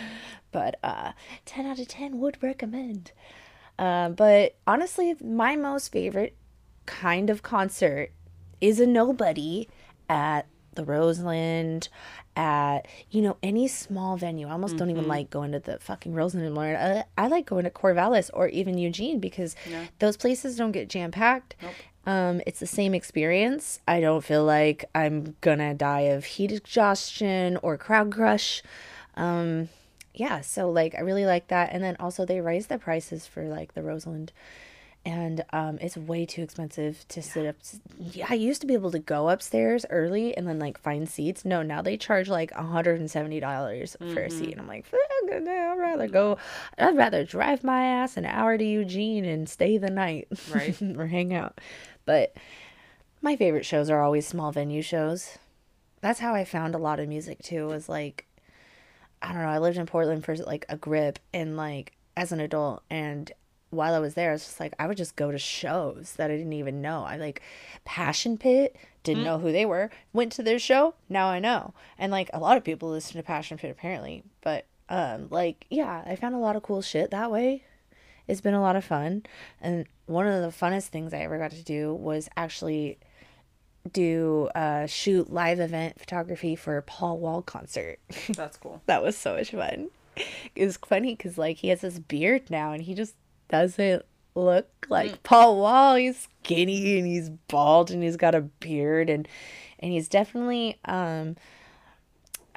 but uh 10 out of 10 would recommend. Uh, but honestly, my most favorite kind of concert is a nobody at the Roseland, at you know any small venue. I almost don't even like going to the fucking Roseland anymore. I, I like going to Corvallis or even Eugene because those places don't get jam packed. Um, it's the same experience. I don't feel like I'm gonna die of heat exhaustion or crowd crush. Um, yeah, so like I really like that. And then also they raised the prices for like the Roseland. And um, it's way too expensive to sit up. Yeah, I used to be able to go upstairs early and then like find seats. No, now they charge like $170 for a seat. And I'm like, fuck it, no, I'd rather go. I'd rather drive my ass an hour to Eugene and stay the night. Right. *laughs* or hang out. But my favorite shows are always small venue shows. That's how I found a lot of music too, was like I don't know, I lived in Portland for like a grip and like as an adult and while I was there, I was just like I would just go to shows that I didn't even know. I like Passion Pit, didn't know who they were, went to their show, now I know. And like a lot of people listen to Passion Pit apparently, but um like yeah, I found a lot of cool shit that way. It's been a lot of fun. And one of the funnest things I ever got to do was actually do uh shoot live event photography for a Paul Wall concert. *laughs* That's cool. that was so much fun. It was funny because like he has this beard now and he just doesn't look like Paul Wall. He's skinny and he's bald and he's got a beard and and he's definitely um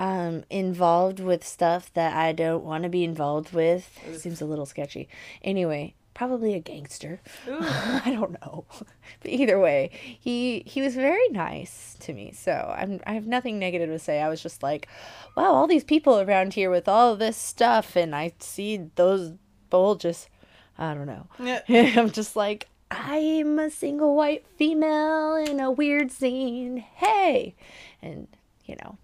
um involved with stuff that I don't want to be involved with. Seems a little sketchy. Anyway, probably a gangster. *laughs* I don't know. *laughs* But either way, he he was very nice to me. So I'm I have nothing negative to say. I was just like, wow, all these people around here with all this stuff and I see those bulges. I don't know. Yeah. *laughs* I'm just like, I'm a single white female in a weird scene. Hey. And, you know,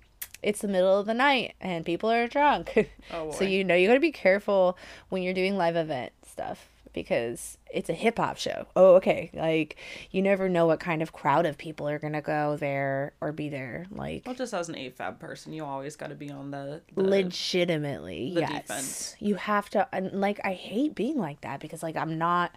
it's the middle of the night and people are drunk. *laughs* Oh, so you know you got to be careful when you're doing live event stuff because it's a hip hop show. Oh, okay. Like you never know what kind of crowd of people are going to go there or be there. Like Well, just as an AFAB person, you always got to be on the, the legitimately the yes defense. you have to and like i hate being like that because like i'm not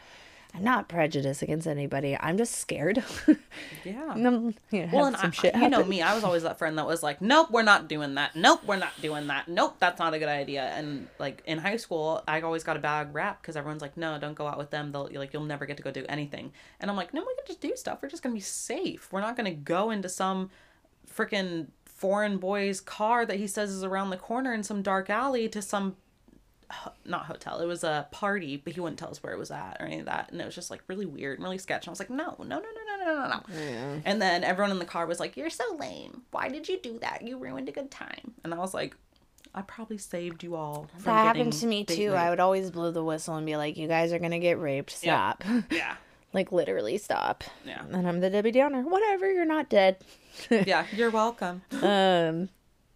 i'm not prejudiced against anybody i'm just scared *laughs* yeah. and I'm, you know, Well, and some I, you know me, I was always that friend that was like, "Nope, we're not doing that. Nope, we're not doing that. Nope, that's not a good idea." And like in high school, I always got a bad rap because everyone's like, "No, don't go out with them. They'll like you'll never get to go do anything." And I'm like, "No, we can just do stuff. We're just gonna be safe. We're not gonna go into some freaking foreign boy's car that he says is around the corner in some dark alley to some not hotel. It was a party, but he wouldn't tell us where it was at or any of that. And it was just like really weird and really sketchy. And I was like, no, no, no, no, no, no, no. Yeah. And then everyone in the car was like, you're so lame. Why did you do that? You ruined a good time. And I was like, I probably saved you all. that happened to me too. I would always blow the whistle and be like, you guys are going to get raped. Stop. Yeah. *laughs* yeah. like literally stop. Yeah. And I'm the Debbie Downer. Whatever, you're not dead. *laughs* yeah, you're welcome. um,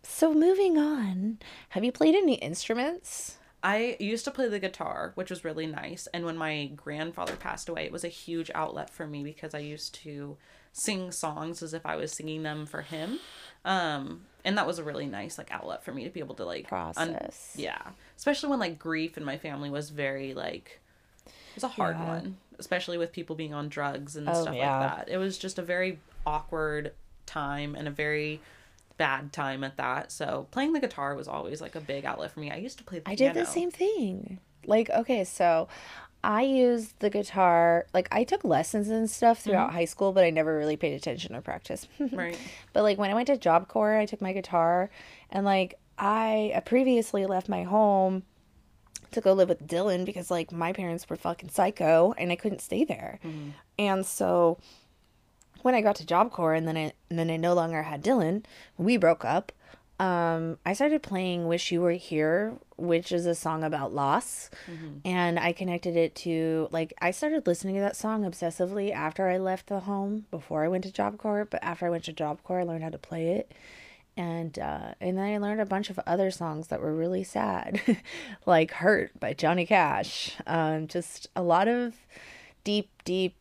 so moving on, have you played any instruments? I used to play the guitar, which was really nice. And when my grandfather passed away, it was a huge outlet for me because I used to sing songs as if I was singing them for him. Um, and that was a really nice like outlet for me to be able to like un- Process. yeah, especially when like grief in my family was very like it was a hard Yeah. one, especially with people being on drugs and Oh, stuff yeah. like that. It was just a very awkward time and a very bad time at that. So playing the guitar was always like a big outlet for me. I used to play the I piano. did the same thing. Like, okay, so I used the guitar, like, I took lessons and stuff throughout Mm-hmm. high school, but I never really paid attention or practice. *laughs* Right. but, like, when I went to Job Corps, I took my guitar, and, like, I uh, previously left my home to go live with Dylan because like my parents were fucking psycho and I couldn't stay there. And so when I got to Job Corps and then I and then I no longer had Dylan, we broke up. Um, I started playing "Wish You Were Here," which is a song about loss, and I connected it to like I started listening to that song obsessively after I left the home before I went to Job Corps. But after I went to Job Corps, I learned how to play it, and uh, and then I learned a bunch of other songs that were really sad, *laughs* like "Hurt" by Johnny Cash. Um, just a lot of deep, deep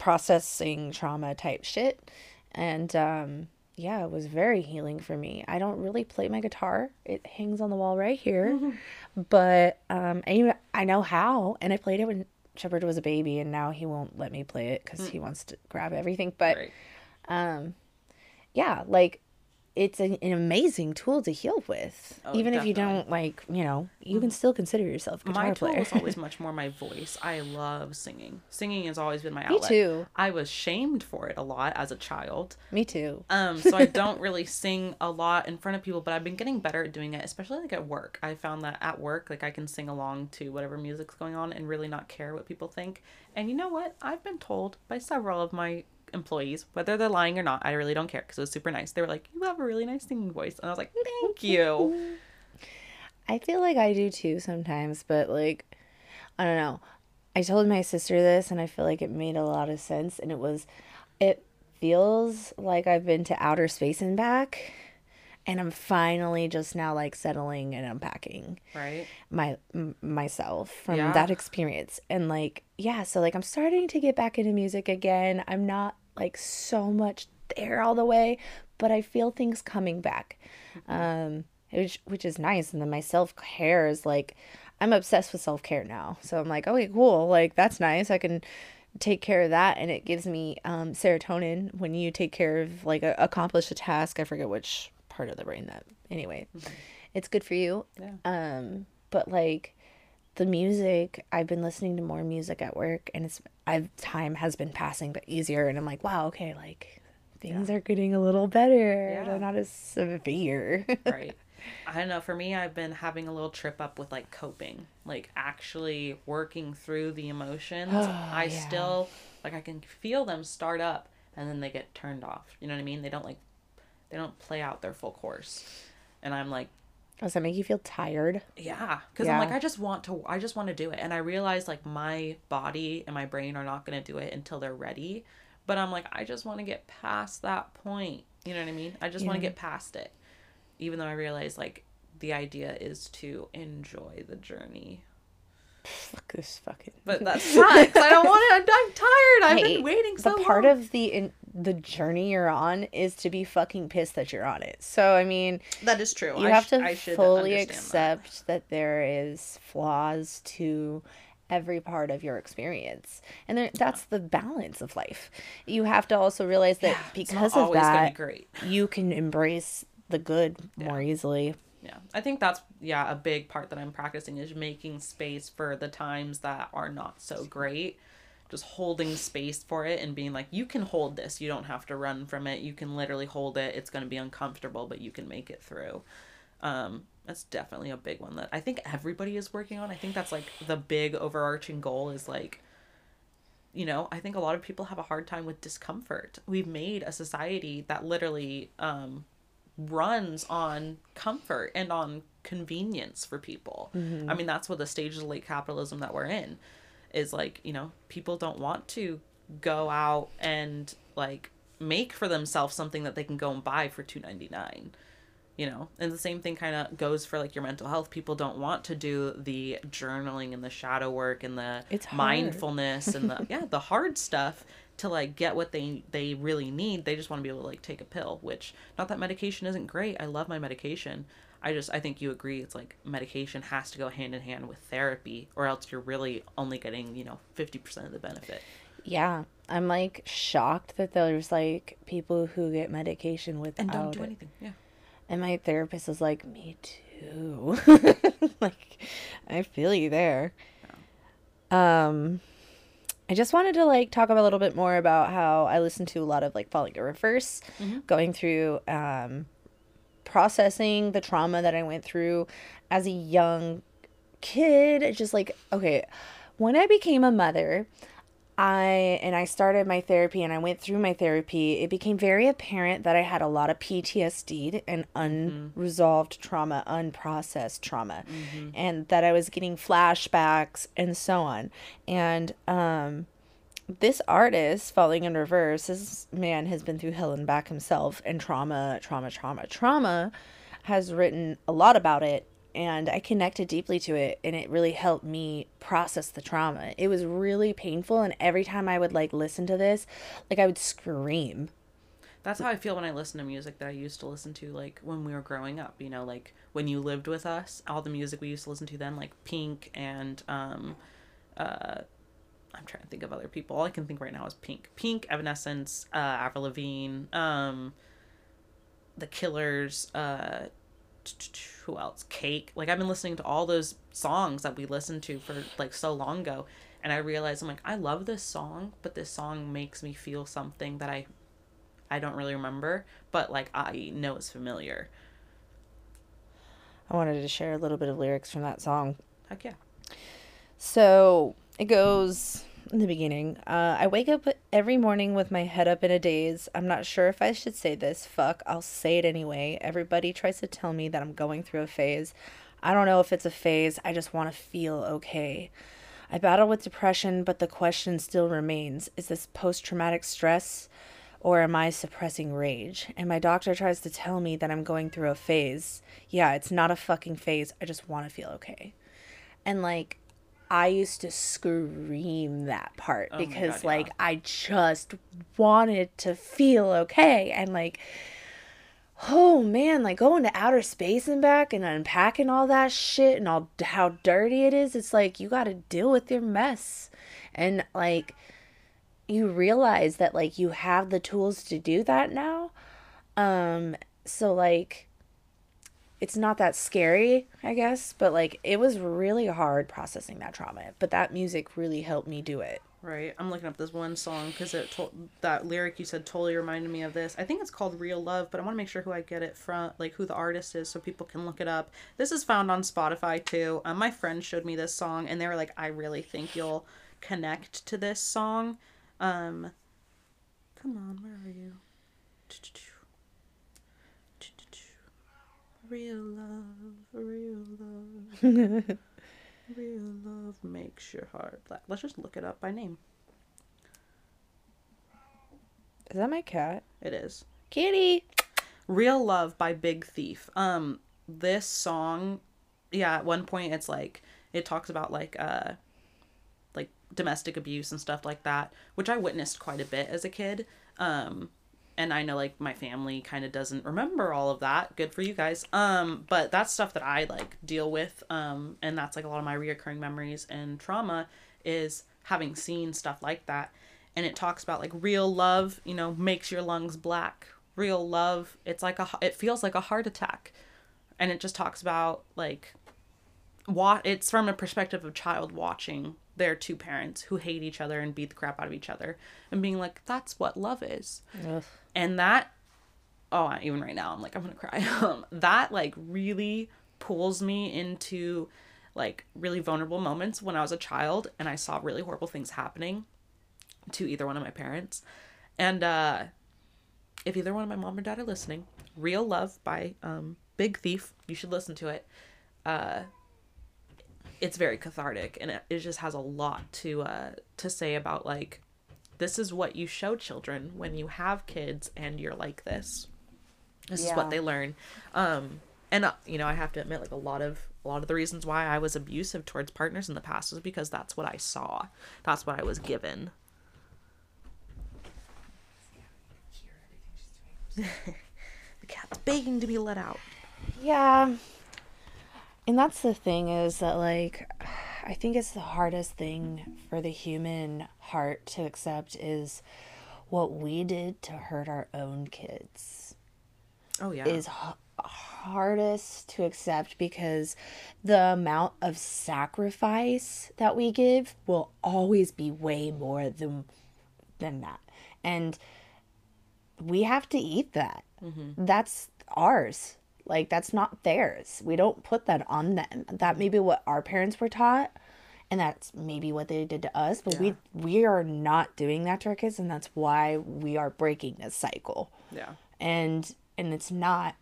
processing trauma type shit. And um yeah it was very healing for me. I don't really play my guitar. It hangs on the wall right here. *laughs* But um I, I know how. And i played it when shepard was a baby and now he won't let me play it because he wants to grab everything. But Right. um yeah like it's an, an amazing tool to heal with Oh, even if you don't like you know you can still consider yourself guitar My tool player was always *laughs* much more my voice. I love singing. Singing has always been my outlet. me too I was shamed for it a lot as a child. me too Um, so I don't *laughs* really sing a lot in front of people, but I've been getting better at doing it, especially like at work. I found that at work, like I can sing along to whatever music's going on and really not care what people think. And you know what? I've been told by several of my employees, whether they're lying or not, I really don't care because it was super nice. They were like, "You have a really nice singing voice," and I was like, "Thank *laughs* you." I feel like I do too sometimes, but like, I don't know. I told my sister this and I feel like it made a lot of sense. And it was, it feels like I've been to outer space and back. And I'm finally just now like settling and unpacking right? my m- myself from Yeah. that experience and like yeah so like i'm starting to get back into music again i'm not like so much there all the way but i feel things coming back um which which is nice and then my self-care is like i'm obsessed with self-care now so i'm like okay cool like that's nice i can take care of that and it gives me um serotonin when you take care of like a, accomplish a task i forget which part of the brain that anyway it's good for you Yeah. um but like the music i've been listening to more music at work and it's i've time has been passing but easier. And i'm like wow okay like things are getting a little better. Yeah. they're not as severe. *laughs* Right. I don't know. For me i've been having a little trip up with like coping like actually working through the emotions. *gasps* I yeah. still like i can feel them start up and then they get turned off. You know what i mean? They don't like they don't play out their full course. And i'm like does that make you feel tired? Yeah because i'm like i just want to i just want to do it. And i realize like my body and my brain are not going to do it until they're ready. But i'm like i just want to get past that point. You know what i mean? I just want to get past it. Even though i realize like the idea is to enjoy the journey. Fuck this fucking but that *laughs* sucks. I don't want to i'm, I'm tired. I've Hey, been waiting so the part long. of the in, the journey you're on is to be fucking pissed that you're on it. So i mean that is true. you I have sh- to I should fully understand that. accept that. there is flaws to every part of your experience. And there, that's the balance of life. You have to also realize that not because of be that great. you can embrace the good more easily. Yeah, I think that's yeah a big part that I'm practicing is making space for the times that are not so great. Just holding space for it and being like, you can hold this. You don't have to run from it. You can literally hold it. It's going to be uncomfortable, but you can make it through. Um, that's definitely a big one that I think everybody is working on. I think that's like the big overarching goal is like, you know, I think a lot of people have a hard time with discomfort. We've made a society that literally um, runs on comfort and on convenience for people. I mean, that's what the stage of late capitalism that we're in is like, you know, people don't want to go out and like make for themselves something that they can go and buy for 2.99 you know? And the same thing kind of goes for like your mental health. People don't want to do the journaling and the shadow work and the It's mindfulness and the *laughs* yeah the hard stuff to like get what they they really need. They just want to be able to like take a pill which not that medication isn't great. I love my medication i just i think you agree it's like medication has to go hand in hand with therapy or else you're really only getting you know 50% of the benefit yeah i'm like shocked that there's like people who get medication without and don't do it. anything yeah And my therapist is like, me too. *laughs* like, I feel you there. Um, I just wanted to like talk a little bit more about how I listen to a lot of like Falling in Reverse, going through um, processing the trauma that I went through as a young kid, just like okay, when I became a mother, I and I started my therapy and I went through my therapy, it became very apparent that I had a lot of PTSD and unresolved trauma, unprocessed trauma, and that I was getting flashbacks and so on. And um this artist, Falling in Reverse, this man has been through hell and back himself and trauma, trauma, trauma, trauma, has written a lot about it and I connected deeply to it and it really helped me process the trauma. It was really painful and every time I would like listen to this, like I would scream. That's how I feel when I listen to music that I used to listen to like when we were growing up, you know, like when you lived with us, all the music we used to listen to then like Pink and um uh I'm trying to think of other people. All I can think right now is Pink. Pink, Evanescence, uh Avril Lavigne, um The Killers, uh who else? Cake. Like I've been listening to all those songs that we listened to for like so long ago and I realized I'm like I love this song, but this song makes me feel something that I I don't really remember, but like I know it's familiar. I wanted to share a little bit of lyrics from that song. Heck yeah. So it goes in the beginning. Uh, I wake up every morning with my head up in a daze. I'm not sure if I should say this. Fuck, I'll say it anyway. Everybody tries to tell me that I'm going through a phase. I don't know if it's a phase. I just want to feel okay. I battle with depression, but the question still remains is this post traumatic stress or am I suppressing rage? And my doctor tries to tell me that I'm going through a phase. Yeah, it's not a fucking phase. I just want to feel okay. And like, I used to scream that part Oh because God, like yeah. I just wanted to feel okay and like oh man like going to outer space and back and unpacking all that shit and all how dirty it is it's like you got to deal with your mess and like you realize that like you have the tools to do that now um so like it's not that scary, I guess, but like it was really hard processing that trauma. But that music really helped me do it. Right. I'm looking up this one song because it told that lyric you said totally reminded me of this. I think it's called Real Love, but I want to make sure who I get it from, like who the artist is, so people can look it up. This is found on Spotify too. Um, my friend showed me this song, and they were like, "I really think you'll connect to this song." Um, come on, where are you? Real love, real love. *laughs* Real love makes your heart black. Let's just look it up by name. Is that my cat? It is. Kitty. Real Love by Big Thief. Um this song yeah, at one point it's like it talks about like uh like domestic abuse and stuff like that, which I witnessed quite a bit as a kid. Um and I know like my family kind of doesn't remember all of that. Good for you guys. Um but that's stuff that I like deal with um and that's like a lot of my reoccurring memories and trauma is having seen stuff like that. And it talks about like real love, you know, makes your lungs black. Real love, it's like a it feels like a heart attack. And it just talks about like what it's from a perspective of child watching their two parents who hate each other and beat the crap out of each other and being like that's what love is. Ugh. and that oh even right now i'm like i'm gonna cry. *laughs* Um that like really pulls me into like really vulnerable moments when i was a child and i saw really horrible things happening to either one of my parents. And uh if either one of my mom or dad are listening real love by um big thief you should listen to it. Uh it's very cathartic and it, it just has a lot to uh to say about like this is what you show children when you have kids and you're like this. This is what they learn. Um and uh, you know i have to admit like a lot of a lot of the reasons why i was abusive towards partners in the past was because that's what i saw. That's what i was given. *laughs* The cat's begging to be let out. Yeah. And that's the thing is that like I think it's the hardest thing for the human heart to accept is what we did to hurt our own kids. oh yeah. is h- hardest to accept because the amount of sacrifice that we give will always be way more than than that. And we have to eat that. Mm-hmm. That's ours Like that's not theirs. We don't put that on them. That may be what our parents were taught and that's maybe what they did to us, but Yeah. we we are not doing that to our kids and that's why we are breaking this cycle. Yeah. And and it's not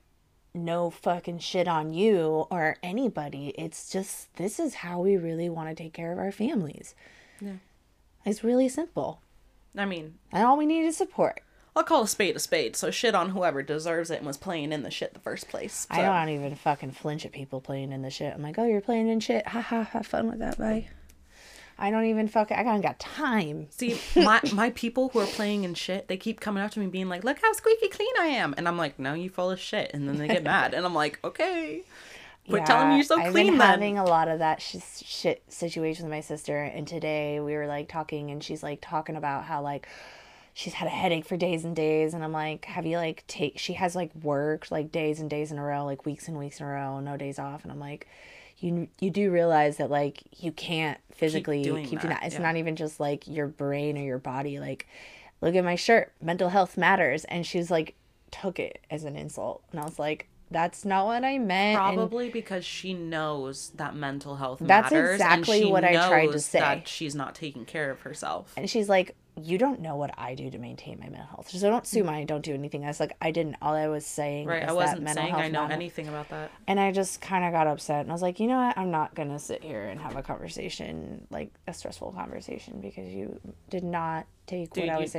no fucking shit on you or anybody. It's just this is how we really want to take care of our families. Yeah. It's really simple. I mean, And all we need is support. I'll call a spade a spade. So shit on whoever deserves it and was playing in the shit the first place. I don't even fucking flinch at people playing in the shit. I'm like, oh, you're playing in shit. Ha ha. Have fun with that. Bye. I don't even fuck. I don't got time. See, *laughs* my my people who are playing in shit, they keep coming up to me being like, "Look how squeaky clean I am," and I'm like, "No, you full of shit," and then they get mad, and I'm like, "Okay, quit telling me you're so I've clean." been then. having a lot of that sh- shit situation with my sister, and today we were like talking, and she's like talking about how like she's had a headache for days and days, and I'm like, have you like take? She has like worked like days and days in a row, like weeks and weeks in a row, no days off, and I'm like. You, you do realize that like you can't physically keep doing doing, that, that. It's yeah. not even just like your brain or your body. Like, look at my shirt. Mental health matters. And she's like, took it as an insult, and I was like, that's not what I meant. and- Probably because she knows that mental health That's matters. exactly and she what I tried to say. That she's not taking care of herself. And she's like, You don't know what I do to maintain my mental health. So don't sue mm. me. I don't do anything. I was like, I didn't. All I was saying Right? I wasn't saying I know anything about that. And I just kind of got upset. And I was like, You know what? I'm not going to sit here and have a conversation, like a stressful conversation, because you did not take Dude, what I you- was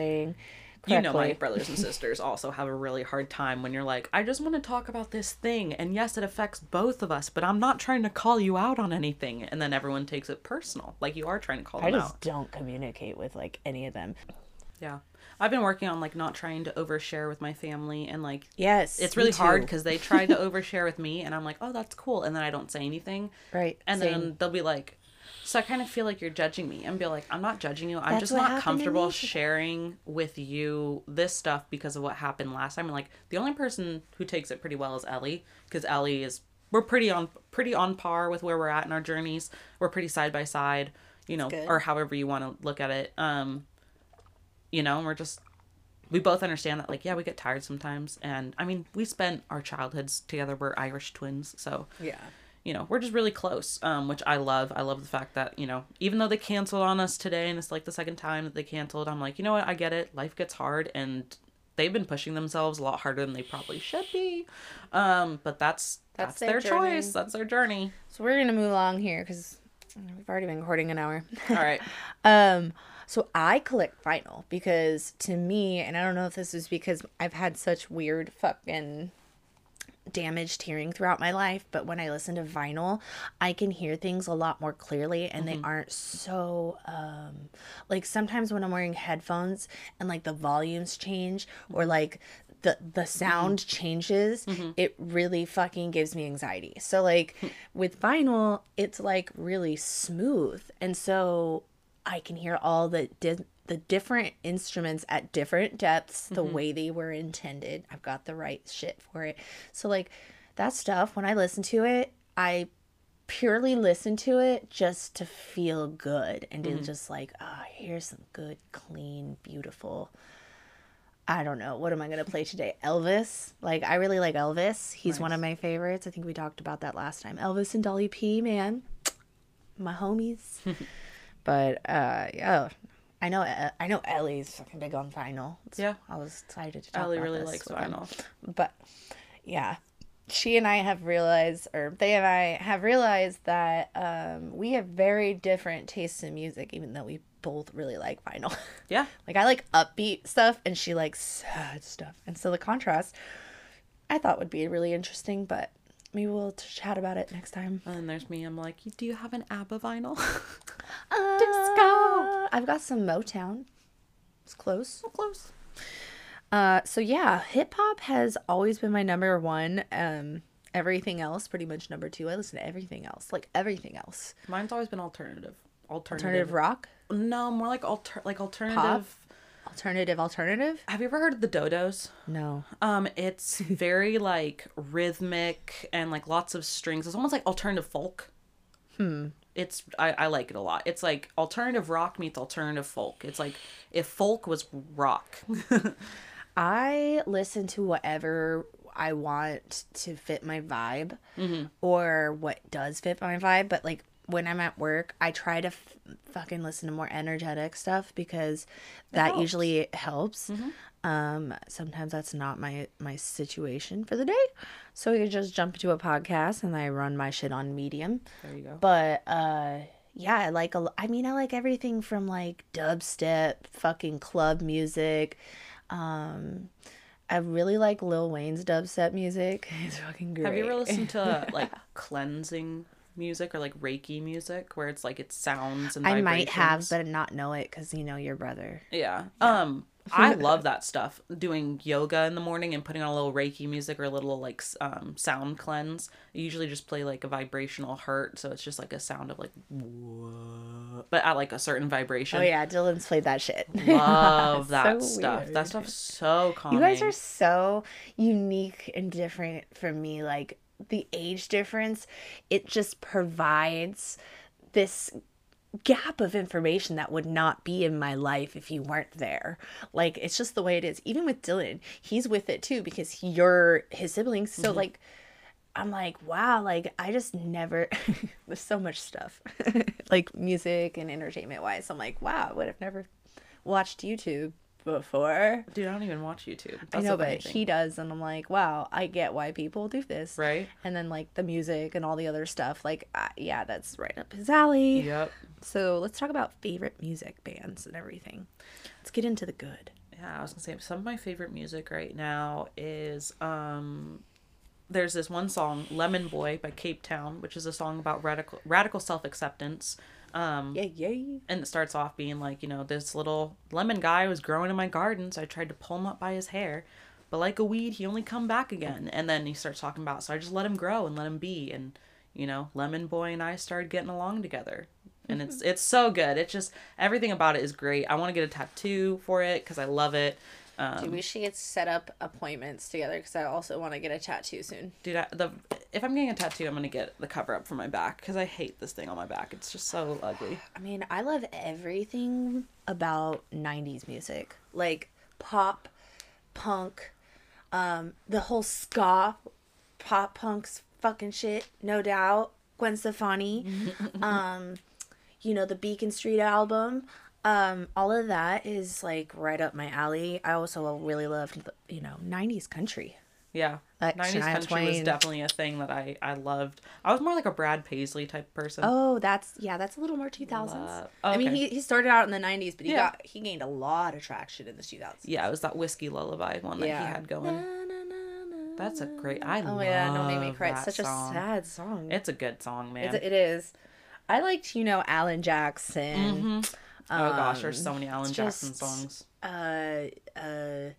saying You know, my brothers and *laughs* sisters also have a really hard time when you're like, I just want to talk about this thing. And yes, it affects both of us, but I'm not trying to call you out on anything. And then everyone takes it personal. Like you are trying to call I them just don't communicate with like any of them. Yeah. I've been working on like not trying to overshare with my family and like Yes. it's really hard because they try to *laughs* overshare with me and I'm like, oh, that's cool. And then I don't say anything. Right. And same. then they'll be like, so I kind of feel like you're judging me and be like, I'm not judging you. I'm That's just not comfortable sharing with you this stuff because of what happened last time. And like the only person who takes it pretty well is Ellie because Ellie is we're pretty on pretty on par with where we're at in our journeys. We're pretty side by side, you know, or however you want to look at it. Um, you know, and we're just we both understand that like yeah we get tired sometimes and i mean we spent our childhoods together we're irish twins so yeah. You know we're just really close um which i love. I love the fact that you know even though they canceled on us today and it's like the second time that they canceled i'm like you know what? I get it. Life gets hard and they've been pushing themselves a lot harder than they probably should be. Um but that's that's, That's their, their choice. That's their journey. So we're gonna move along here because we've already been recording an hour. all right. *laughs* Um, so I collect vinyl because to me, and I don't know if this is because I've had such weird fucking damaged hearing throughout my life, but when I listen to vinyl, I can hear things a lot more clearly and they mm-hmm. aren't so um like sometimes when I'm wearing headphones and like the volumes change or like the the sound mm-hmm. changes, mm-hmm. it really fucking gives me anxiety. So like hmm. with vinyl, it's like really smooth. And so I can hear all the di- the different instruments at different depths, the way they were intended. I've got the right shit for it. So like that stuff when I listen to it, I purely listen to it just to feel good and to just like, ah, here's some good, clean, beautiful. I don't know. What am I going to play today? Elvis. Like, I really like Elvis. He's one of my favorites. I think we talked about that last time. Elvis and Dolly P, man. My homies. *laughs* but, uh, yeah. I know, uh, I know Ellie's fucking big on vinyl. So Yeah. I was excited to talk ellie about really this likes with him. vinyl But yeah, she and I have realized, or they and I have realized that um, we have very different tastes in music, even though we both really like vinyl. *laughs* yeah like I like upbeat stuff, and she likes sad stuff, and so the contrast I thought would be really interesting. But maybe we'll chat about it next time. and there's me i'm like do you have an abba vinyl *laughs* Disco. I've got some Motown. It's close. so close Uh, so yeah, hip hop has always been my number one. Um, everything else pretty much number two. I listen to everything else, like everything else. mine's always been alternative alternative, Alternative rock, No, more like alter like alternative. Alternative, alternative. Have you ever heard of the Dodos? No, Um, it's *laughs* very like rhythmic and like lots of strings. It's almost like alternative folk. Hmm. It's I, I like it a lot. It's like alternative rock meets alternative folk. It's like if folk was rock. *laughs* I listen to whatever I want to fit my vibe Mm-hmm. or what does fit my vibe. But like when I'm at work, I try to f- fucking listen to more energetic stuff because that helps. usually helps. Mhm. Um, sometimes that's not my my situation for the day, so I just jump to a podcast and I run my shit on Medium. There you go. But uh yeah, I like a I mean I like everything from like dubstep, fucking club music. Um I really like Lil Wayne's dubstep music. *laughs* It's fucking great. Have you ever listened to *laughs* like cleansing music or like Reiki music where it's like it sounds and I might have but not know it cuz you know your brother. Yeah. Um I *laughs* love that stuff. Doing yoga in the morning and putting on a little Reiki music or a little like um sound cleanse. I usually just play like a vibrational hertz, so it's just like a sound of like "Whoa," but at like a certain vibration. Oh yeah, Dylan's played that shit. *laughs* Love *laughs* that So stuff. weird. That stuff's so calming. You guys are so unique and different from me. Like the age difference, it just provides this gap of information that would not be in my life if you weren't there. Like it's just the way it is. Even with Dylan, he's with it too because you're his siblings. So mm-hmm. like I'm like, wow, like I just never *laughs* there's so much stuff. *laughs* like music and entertainment wise. I'm like, wow, I would have never watched YouTube before. Dude, I don't even watch YouTube. I know, but he does, and I'm like, wow, I get why people do this. right? And then like the music and all the other stuff, like uh, yeah, that's right up his alley. Yep. So let's talk about favorite music bands and everything. Let's get into the good. Yeah, I was gonna say some of my favorite music right now is um there's this one song, Lemon Boy by Cavetown, which is a song about radical radical self acceptance. Um Yeah, yeah. and it starts off being like, you know, this little lemon guy was growing in my garden, so I tried to pull him up by his hair. But like a weed, he only come back again. And then he starts talking about, so I just let him grow and let him be. And, you know, Lemon Boy and I started getting along together. And it's *laughs* it's so good. It's just everything about it is great. I want to get a tattoo for it because I love it. Um, Dude, we should get set up appointments together because I also want to get a tattoo soon. dude, I, the if I'm getting a tattoo, I'm gonna get the cover up for my back because I hate this thing on my back. It's just so ugly. I mean, I love everything about 90s music. Like pop, punk, um, the whole ska, pop punk's fucking shit, no doubt. Gwen Stefani, *laughs* um, you know, the Beacon Street album. Um, all of that is like right up my alley. I also really loved, you know, 90s country. Yeah. Like 90s Shania country was definitely a thing that I, I loved. I was more like a Brad Paisley type person. Oh, that's yeah, that's a little more 2000s. Love- I mean, he, he started out in the 90s, but he Yeah. got he gained a lot of traction in the 2000s. Yeah, it was that whiskey lullaby one that he had going. That's a great. I Oh love yeah, don't make me cry. It's such song. a sad song. It's a good song, man. It's, it is. I liked, you know, Alan Jackson. Mhm. oh gosh, there's so um, many Alan Jackson just- songs. Uh, uh,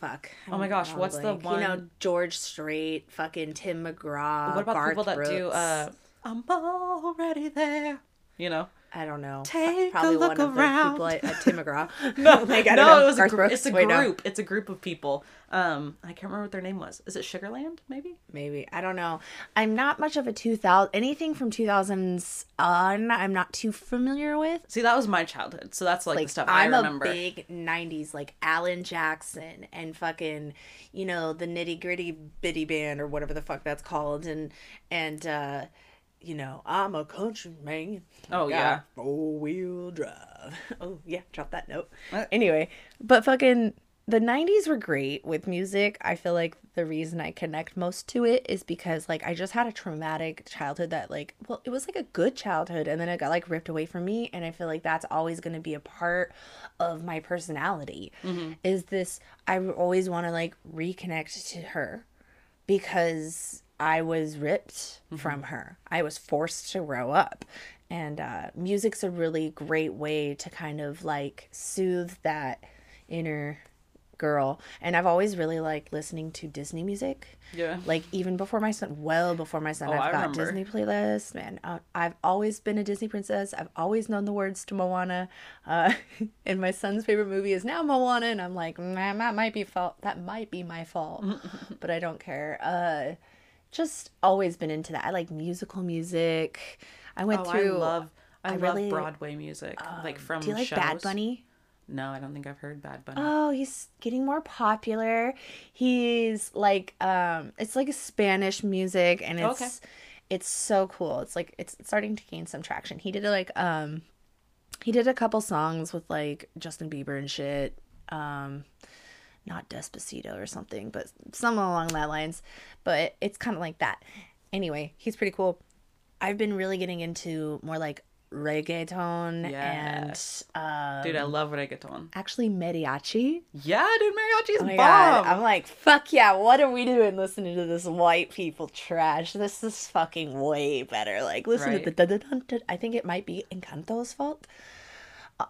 fuck. Oh my gosh, I'm what's the blank. You know, one- George Strait, fucking Tim McGraw. what about Garth people that do? Uh I'm already there. You know. I don't know. Take Probably a look one of the people at, at Tim McGraw. *laughs* *laughs* No, like, I don't no, know. it was a Garth gr- it's a Wait, no. group. It's a group of people. Um, I can't remember what their name was. Is it Sugarland? Maybe. Maybe I don't know. I'm not much of a 2000 anything from 2000s on. I'm not too familiar with. See, that was my childhood, so that's like, Like the stuff I'm I remember. a big 90s like Alan Jackson and fucking you know the nitty gritty bitty band or whatever the fuck that's called and and uh you know I'm a country man. Oh, yeah. four wheel drive. *laughs* Oh yeah, drop that note. What? Anyway, but fucking the 90s were great with music. I feel like the reason I connect most to it is because like I just had a traumatic childhood that like well it was like a good childhood and then it got like ripped away from me and I feel like that's always going to be a part of my personality. Mhm. Is this I always want to like reconnect to her because I was ripped from her. I was forced to grow up. And uh, music's a really great way to kind of like soothe that inner girl. And I've always really liked listening to Disney music. Yeah. Like even before my son, well before my son, Oh, I've I got remember. Disney playlists. Man, uh, I've always been a Disney princess. I've always known the words to Moana. Uh, *laughs* and my son's favorite movie is now Moana, and I'm like, nah, that might be fault. That might be my fault, *laughs* but I don't care. Uh, just always been into that. I like musical music. I went oh, through. I love. I, I love really- Broadway music, like um, from Do you like shows. Bad Bunny? No, I don't think I've heard Bad Bunny. Oh, he's getting more popular. He's like um it's like a Spanish music and it's Okay. it's so cool. It's like it's starting to gain some traction. He did like um he did a couple songs with like Justin Bieber and shit. Um not Despacito or something, but something along that lines. But it's kind of like that. Anyway, he's pretty cool. I've been really getting into more like reggaeton Yes. and um, Dude, I love reggaeton. actually mariachi. Yeah, dude, mariachi's Oh my bomb. god! I'm like, fuck yeah! What are we doing listening to this white people trash? This is fucking way better. Like, listen Right. to the. dun-dun-dun-dun. I think it might be Encanto's fault.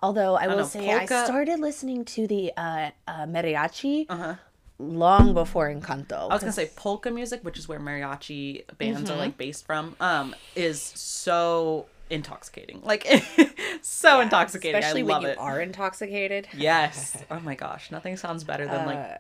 Although I will know, say polka- I started listening to the uh, uh, mariachi Uh-huh. long before Encanto. I was gonna say polka music, which is where mariachi bands Mm-hmm. are like based from, um, is so intoxicating. Like *laughs* so intoxicating. especially I when love you it. are intoxicated. Yes. Oh my gosh, nothing sounds better than like Uh, I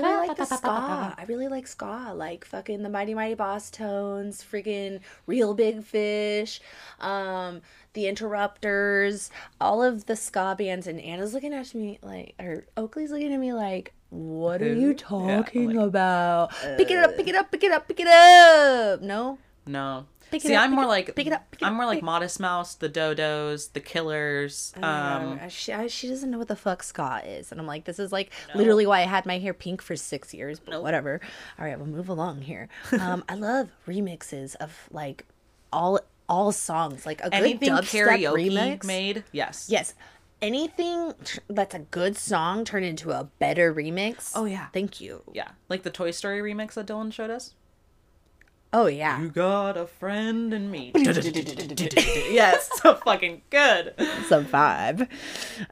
really like the ska. I really like ska, like fucking the Mighty Mighty Bosstones, freaking Real Big Fish, um, the Interrupters, all of the ska bands. And Anna's looking at me like, or Oakley's looking at me like, what are Who? you Yeah, talking like, about? pick it up, pick it up, pick it up, pick it up. No, no. Pick See, up, I'm more like pick it up, pick I'm up, more like Modest Mouse, the Dodos, the Killers. Um, she, I, she doesn't know what the fuck ska is, and I'm like, this is like literally why I had my hair pink for six years. But whatever. All right, we'll move along here. *laughs* Um, I love remixes of like all all songs, like a good anything dubstep karaoke remix. made. Yes. Yes, anything that's a good song turned into a better remix. Oh, yeah. thank you. Yeah. Like the Toy Story remix that Dylan showed us. Oh yeah, You got a friend in me. *laughs* yes, so fucking good. it's a vibe.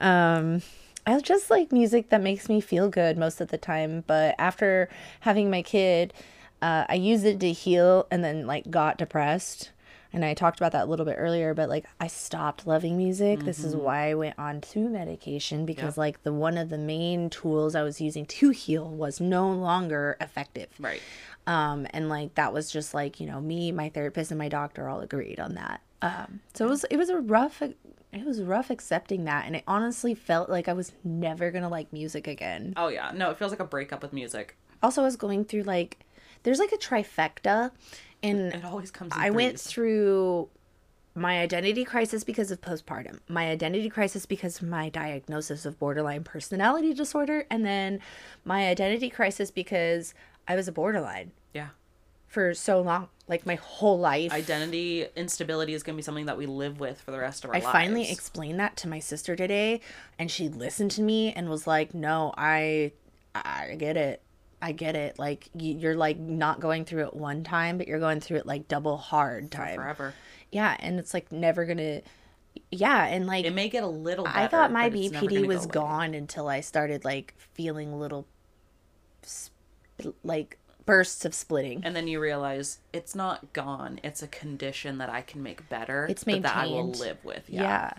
Um, I just like music that makes me feel good most of the time. But after having my kid, uh, I used it to heal and then like got depressed. And I talked about that a little bit earlier, but like I stopped loving music. This is why I went on to medication because like the one of the main tools I was using to heal was no longer effective. Right. Um, and like that was just like you know me, my therapist, and my doctor all agreed on that. Um, so it was it was a rough it was rough accepting that, and it honestly felt like I was never gonna like music again. Oh yeah. No, it feels like a breakup with music. Also, I was going through like there's like a trifecta, and It always comes. In I went through my identity crisis because of postpartum, my identity crisis because of my diagnosis of borderline personality disorder, and then my identity crisis because I was a borderline Yeah. for so long, like my whole life. Identity instability is gonna be something that we live with for the rest of our I lives. I finally explained that to my sister today, and she listened to me and was like, "No, I, I get it. I get it. Like you're like not going through it one time, but you're going through it like double hard time. forever. Yeah, and it's like never gonna. Yeah, and like It may get a little. Better, I thought my BPD was go gone until I started like feeling little, sp- like bursts of splitting. And then you realize it's not gone. It's a condition that I can make better. It's but that I will maintained. live with. Yeah. Yeah.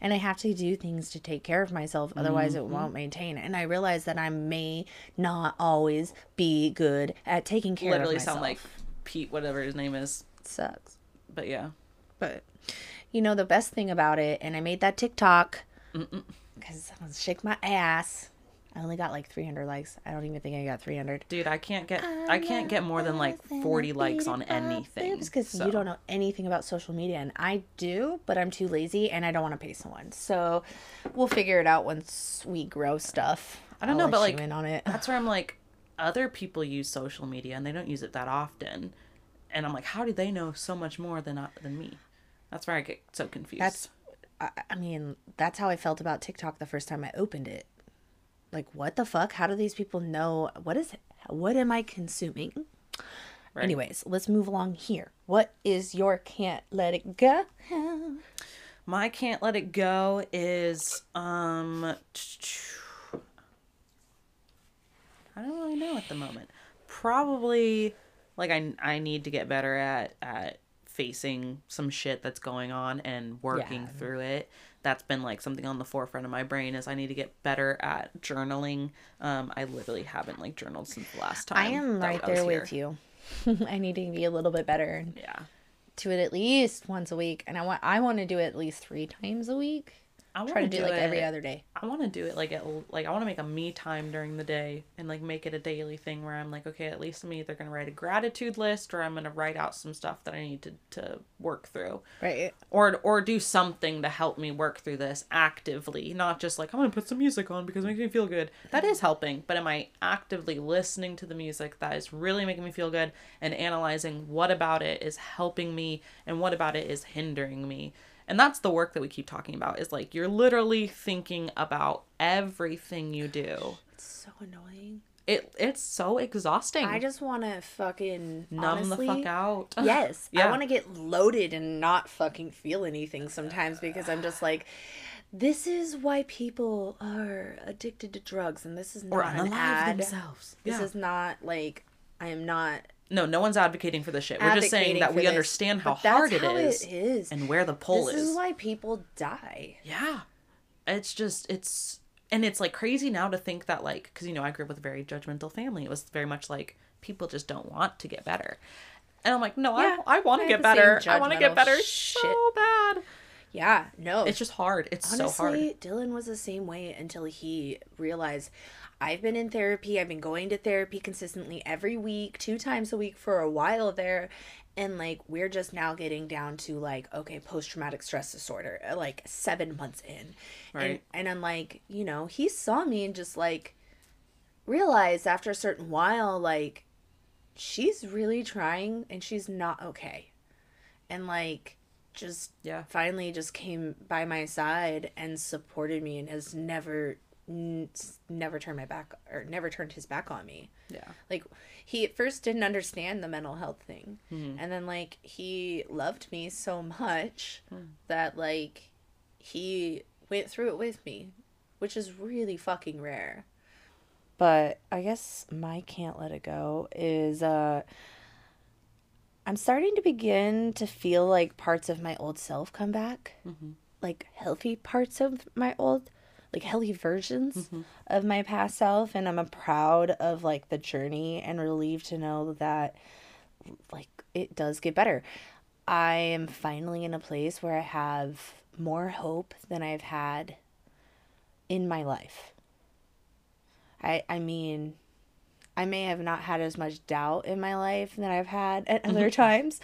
And I have to do things to take care of myself, otherwise Mm-hmm. it won't maintain. And I realize that I may not always be good at taking care Literally of myself. sound like Pete, whatever his name is. sucks. But yeah. But you know the best thing about it, and I made that TikTok because I was shake my ass. I only got like 300 likes. I don't even think I got 300. Dude, I can't get I can't get more than like 40 likes on anything. because so. you don't know anything about social media, and I do, but I'm too lazy and I don't want to pay someone. So we'll figure it out once we grow stuff. I don't I'll know, but, like, in on it. That's where I'm like, other people use social media and they don't use it that often, and I'm like, how do they know so much more than I- than me? That's where I get so confused. That's, I, I mean, that's how I felt about TikTok the first time I opened it. Like, what the fuck? How do these people know? What is, what am I consuming? Right. Anyways, let's move along here. What is your can't let it go? my can't let it go is um. I don't really know at the moment. Probably like I I need to get better at at facing some shit that's going on and working Yeah. through it. That's been like something on the forefront of my brain is I need to get better at journaling. Um, I literally haven't like journaled since the last time. I am right there here. with you. *laughs* I need to be a little bit better Yeah. do it at least once a week, and I want I want to do it at least three times a week. I try to do, do like every other day. I want to do it like at like I want to make a me time during the day and like make it a daily thing where I'm like okay at least I'm either gonna write a gratitude list or I'm gonna write out some stuff that I need to to work through Right. or or do something to help me work through this actively not just like I'm gonna put some music on because it makes me feel good that is helping but am I actively listening to the music that is really making me feel good and analyzing what about it is helping me and what about it is hindering me and that's the work that we keep talking about is like you're literally thinking about everything you do It's so annoying. it it's so exhausting I just want to fucking numb honestly, the fuck out *laughs* Yes. I want to get loaded and not fucking feel anything sometimes because I'm just like, this is why people are addicted to drugs, and this is not or an ad. themselves This Yeah. is not like I am not. No, no one's advocating for this shit. We're just saying that we this, understand how hard it how is It is. and where the pull this is. This is why people die. Yeah. It's just, it's, and it's like crazy now to think that, like, because, you know, I grew up with a very judgmental family. It was very much like people just don't want to get better. And I'm like, no, Yeah, I, I want to get better. I want to get better shit. so bad. Yeah. No. It's just hard. It's so hard. Honestly, Dylan was the same way until he realized I've been in therapy. I've been going to therapy consistently every week, two times a week for a while there. And like, we're just now getting down to like, okay, post traumatic stress disorder, uh, like seven months in. And, Right. and I'm like, you know, he saw me and just like realized after a certain while, like, she's really trying and she's not okay. And like, just Yeah. finally just came by my side and supported me and has never n- never turned my back or never turned his back on me Yeah. like he at first didn't understand the mental health thing Mm-hmm. and then like he loved me so much Hmm. that like he went through it with me which is really fucking rare but i guess my can't let it go is uh i'm starting to begin to feel like parts of my old self come back Mm-hmm. like healthy parts of my old like healthy versions Mm-hmm. of my past self and i'm proud of like the journey and relieved to know that like it does get better i am finally in a place where i have more hope than i've had in my life i i mean I may have not had as much doubt in my life than I've had at mm-hmm. other times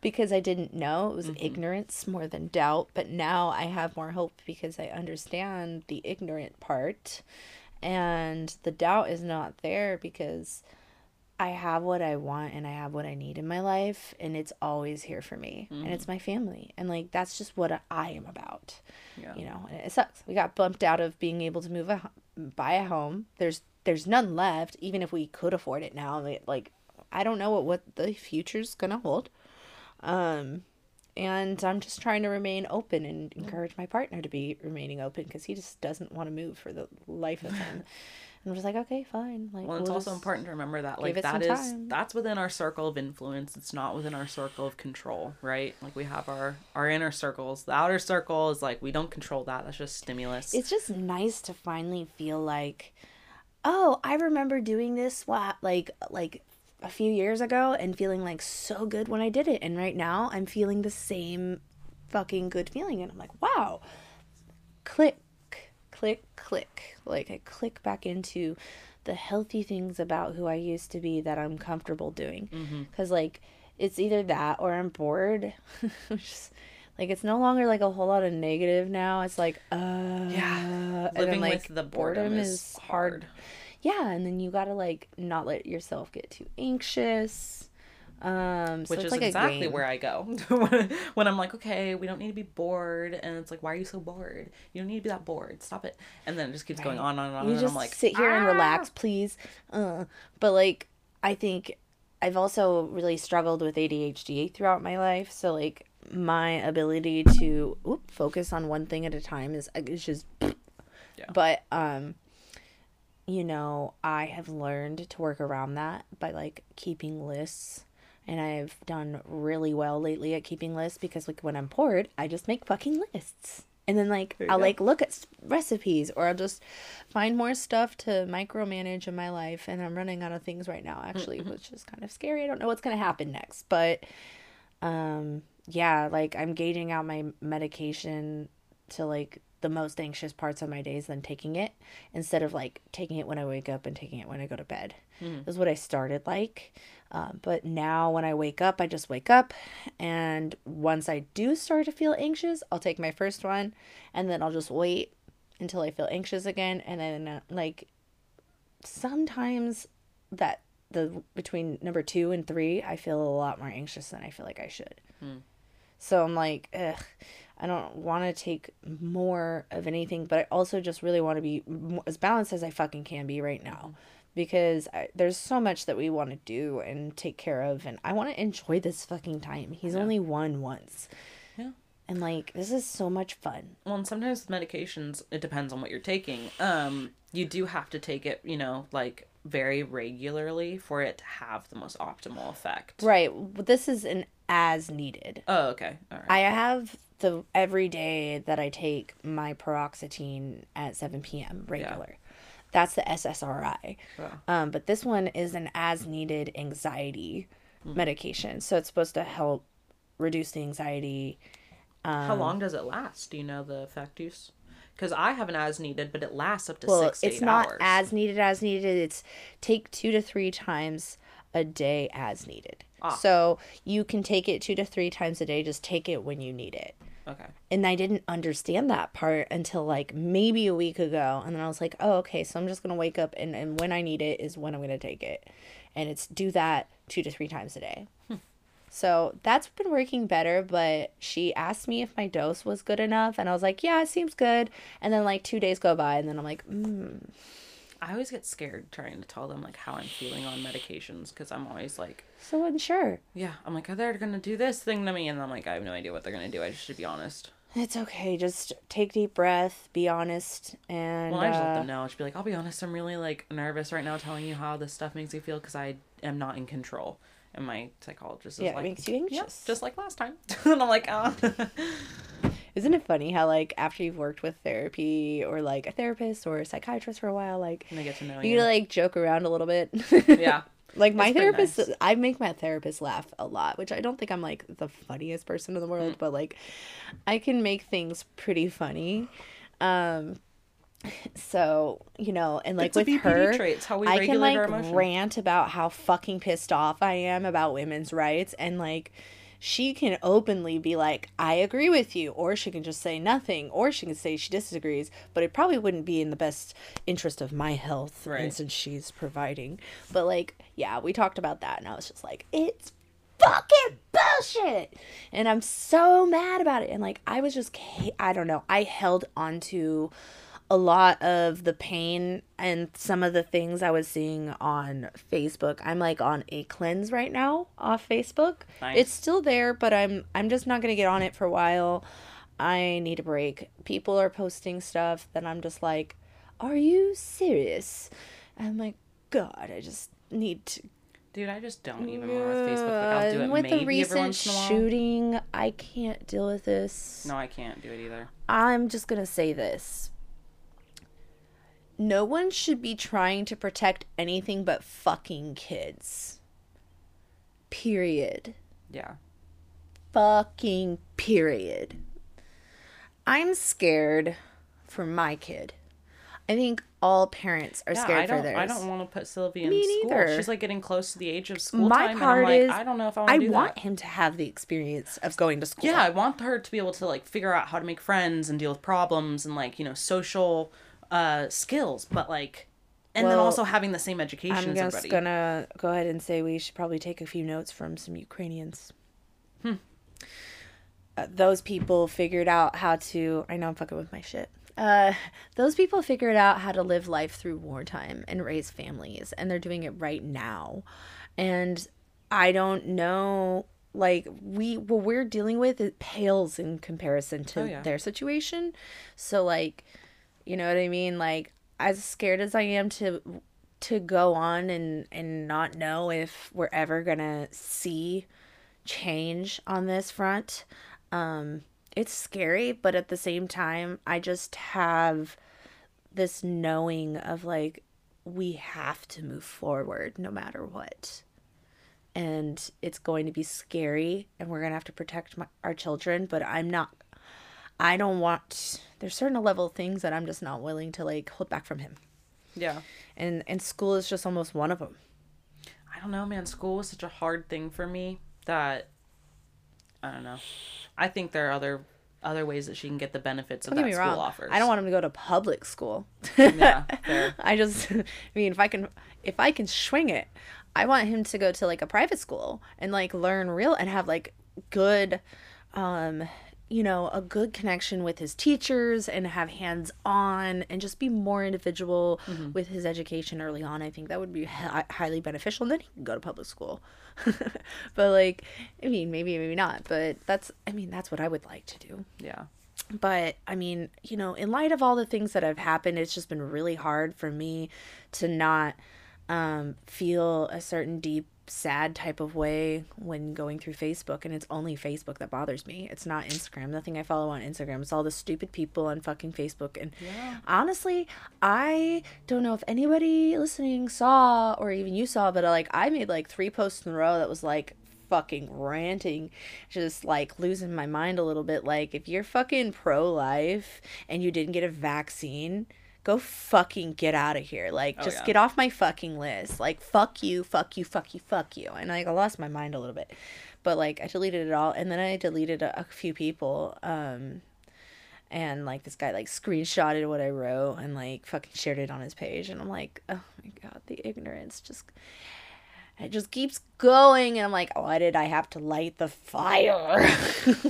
because I didn't know. It was mm-hmm. ignorance more than doubt. But now I have more hope because I understand the ignorant part. And the doubt is not there because I have what I want and I have what I need in my life. And it's always here for me. And it's mm-hmm. my family. And like, that's just what I am about Yeah. you know and it sucks we got bumped out of being able to move a buy a home there's there's none left even if we could afford it now like- i don't know what what the future's gonna hold um and i'm just trying to remain open and encourage my partner to be remaining open because he just doesn't want to move for the life of him and *laughs* i'm just like okay fine like Well, it's we'll also important to remember that like that is time. that's within our circle of influence. It's not within our circle of control, right? Like we have our our inner circles. The outer circle is like we don't control that. That's just stimulus. it's just nice to finally feel like oh i remember doing this like like a few years ago and feeling like so good when i did it and right now i'm feeling the same fucking good feeling and i'm like wow. Click click click. Like i click back into the healthy things about who i used to be that i'm comfortable doing. Mm-hmm. Because like it's either that or i'm bored. *laughs* Just- like it's no longer like a whole lot of negative now it's like uh Yeah. and Living then, like with the boredom is hard. yeah and then you gotta like not let yourself get too anxious um so which is like exactly where I go *laughs* when, I'm like, okay, we don't need to be bored, and it's like, why are you so bored? You don't need to be that bored. Stop it. And then it just keeps going on and on, you and just I'm like, sit here and "Ah!" relax please uh, but like i think i've also really struggled with adhd throughout my life so like my ability to whoop, focus on one thing at a time is is just Yeah. but um you know i have learned to work around that by like keeping lists. And i've done really well lately at keeping lists because like when i'm bored i just make fucking lists. And then like i'll go. like look at recipes or i'll just find more stuff to micromanage in my life. And i'm running out of things right now actually which is kind of scary. I don't know what's going to happen next but um yeah like i'm gauging out my medication to like the most anxious parts of my days than taking it instead of like taking it when I wake up and taking it when I go to bed. Mm. Is what I started like. Um, but now when I wake up, I just wake up. And once I do start to feel anxious, I'll take my first one and then I'll just wait until I feel anxious again. And then, uh, like, sometimes that the between number two and three, I feel a lot more anxious than I feel like I should. Mm. So I'm like, ugh, I don't want to take more of anything, but I also just really want to be as balanced as I fucking can be right now. Because I, there's so much that we want to do and take care of, and I want to enjoy this fucking time. He's yeah. only one once. Yeah. And like this is so much fun. Well, and sometimes medications, it depends on what you're taking. Um, you do have to take it, you know, like very regularly for it to have the most optimal effect. Right. This is an as needed. Oh, okay. All right. I have the every day that I take my paroxetine at 7 p.m. regular. Yeah. That's the SSRI. Yeah. Um, but this one is an as needed anxiety mm. medication. So it's supposed to help reduce the anxiety. Um, How long does it last? Do you know the effect use? because I have an as needed, but it lasts up to well, six. it's not hours. as needed as needed. It's take two to three times a day as needed. Ah. So you can take it two to three times a day. Just take it when you need it. Okay. And I didn't understand that part until like maybe a week ago. And then I was like, oh, okay. So I'm just going to wake up and, and when I need it is when I'm going to take it. And it's do that two to three times a day. Hmm. So that's been working better, but she asked me if my dose was good enough, and I was like, yeah, it seems good. And then like two days go by, and then I'm like, hmm. I always get scared trying to tell them like how I'm feeling on medications because I'm always like so unsure. Yeah, I'm like, are they're gonna do this thing to me? And I'm like, I have no idea what they're gonna do. I just should be honest. It's okay. Just take deep breath. Be honest, and well, I just uh, let them know. I should be like, I'll be honest. I'm really like nervous right now, telling you how this stuff makes me feel because I am not in control. And my psychologist is yeah, like, it makes you anxious, yeah, just like last time. *laughs* and I'm like, oh. *laughs* Isn't it funny how like after you've worked with therapy or like a therapist or a psychiatrist for a while, like and they get to know you, you like joke around a little bit. yeah. *laughs* Like my therapist, nice. I make my therapist laugh a lot, which I don't think I'm like the funniest person in the world, mm. but like I can make things pretty funny. Um, so you know and like it's with her traits, how we i can like rant about how fucking pissed off i am about women's rights and like she can openly be like i agree with you or she can just say nothing or she can say she disagrees but it probably wouldn't be in the best interest of my health right. and since she's providing but like yeah we talked about that and i was just like it's fucking bullshit and i'm so mad about it and like i was just i don't know i held on to a lot of the pain and some of the things I was seeing on Facebook. I'm like on a cleanse right now off Facebook. Nice. It's still there, but I'm I'm just not going to get on it for a while. I need a break. People are posting stuff that I'm just like, "Are you serious?" I'm like, "God, I just need to Dude, I just don't even more with Facebook. Like, I'll do it with maybe the recent shooting, I can't deal with this. No, I can't do it either. I'm just gonna say this no one should be trying to protect anything but fucking kids. Period. Yeah. Fucking period. I'm scared for my kid. I think all parents are yeah, scared I don't, for theirs. I don't want to put Sylvia in Me school. Neither. She's like getting close to the age of school My time, part like, is, I don't know if I want to do that. I want that. him to have the experience of going to school. Yeah, I want her to be able to like figure out how to make friends and deal with problems and like you know social uh skills, but like and well, then also having the same education I'm just everybody. gonna go ahead and say we should probably take a few notes from some Ukrainians. Hmm. Uh, those people figured out how to. I know I'm fucking with my shit. Uh, those people figured out how to live life through wartime and raise families, and they're doing it right now. And I don't know, like we what we're dealing with, it pales in comparison to oh, yeah. their situation. So like, you know what I mean? Like as scared as I am to to go on and and not know if we're ever gonna see change on this front um it's scary but at the same time i just have this knowing of like we have to move forward no matter what and it's going to be scary and we're going to have to protect my, our children but i'm not I don't want. There's certain level of things that I'm just not willing to like hold back from him, Yeah. and and school is just almost one of them. I don't know, man. School was such a hard thing for me that I don't know. I think there are other other ways that she can get the benefits of Don't that school wrong. offers. I don't want him to go to public school. Yeah, *laughs* fair. I just, *laughs* I mean, if I can, if I can swing it, I want him to go to like a private school and like learn real and have like good, um, you know, a good connection with his teachers and have hands on and just be more individual with his education early on. I think that would be hi- highly beneficial. And then he can go to public school. *laughs* but like, I mean, maybe, maybe not. But that's, I mean, that's what I would like to do Yeah. but I mean, you know, in light of all the things that have happened, it's just been really hard for me to not um, feel a certain deep, sad type of way when going through Facebook. And it's only Facebook that bothers me. It's not Instagram. Nothing I follow on Instagram. It's all the stupid people on fucking Facebook. And Yeah. honestly, I don't know if anybody listening saw or even you saw, but uh, like I made like three posts in a row that was like fucking ranting, just like losing my mind a little bit. Like, if you're fucking pro life and you didn't get a vaccine, go fucking get out of here. Like, just yeah. get off my fucking list. Like, fuck you, fuck you, fuck you, fuck you. And like, I lost my mind a little bit. But like, I deleted it all. And then I deleted a, a few people. Um, and like this guy like screenshotted what I wrote and like fucking shared it on his page and I'm like, oh my god, the ignorance just it just keeps going and I'm like, why did I have to light the fire?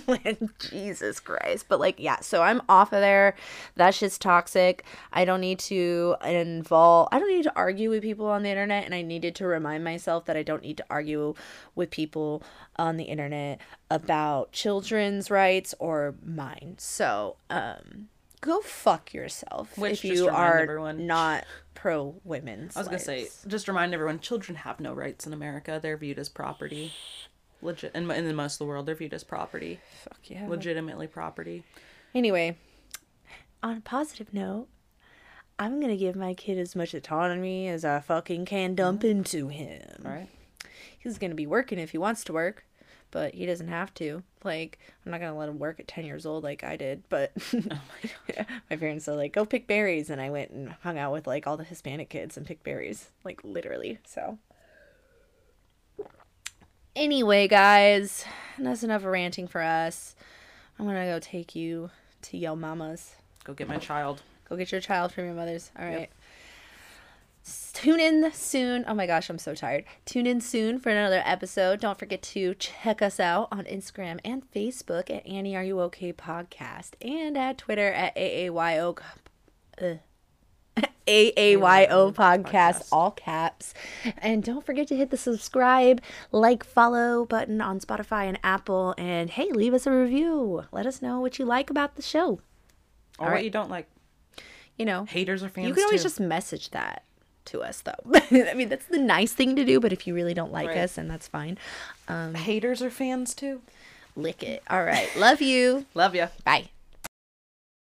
*laughs* Jesus Christ. But like, yeah, so I'm off of there. That shit's toxic. I don't need to involve I don't need to argue with people on the internet and I needed to remind myself that I don't need to argue with people on the internet about children's rights or mine. So, um go fuck yourself Which, if you are everyone- not pro women's. I was gonna say, just remind everyone: children have no rights in America. They're viewed as property. Legit, in, in most of the world, they're viewed as property, fuck yeah. legitimately property. Anyway, on a positive note, I'm gonna give my kid as much autonomy as I fucking can dump mm-hmm. into him. All right. He's gonna be working if he wants to work, but he doesn't have to. Like, I'm not gonna let him work at 10 years old like I did, but *laughs* oh *laughs* my parents are like, go pick berries. And I went and hung out with like all the Hispanic kids and picked berries, like literally. So, anyway, guys, that's enough ranting for us. I'm gonna go take you to Yo Mama's. Go get my child. Go get your child from your mother's. All right. S- Tune in soon. Oh my gosh, I'm so tired. Tune in soon for another episode. Don't forget to check us out on Instagram and Facebook at Annie Are You Okay Podcast and at Twitter at AAYO. Uh, *laughs* AAYO podcast, Podcast. all caps. And don't forget to hit the subscribe, like, follow button on Spotify and Apple. And hey, leave us a review. Let us know what you like about the show. Or All what right. you don't like. You know, Haters are fans you can always too. just message that to us, though. *laughs* I mean, that's the nice thing to do, but if you really don't like Right. us, and that's fine, um, Haters are fans too. lick it. All right. Love you. Love you. Bye.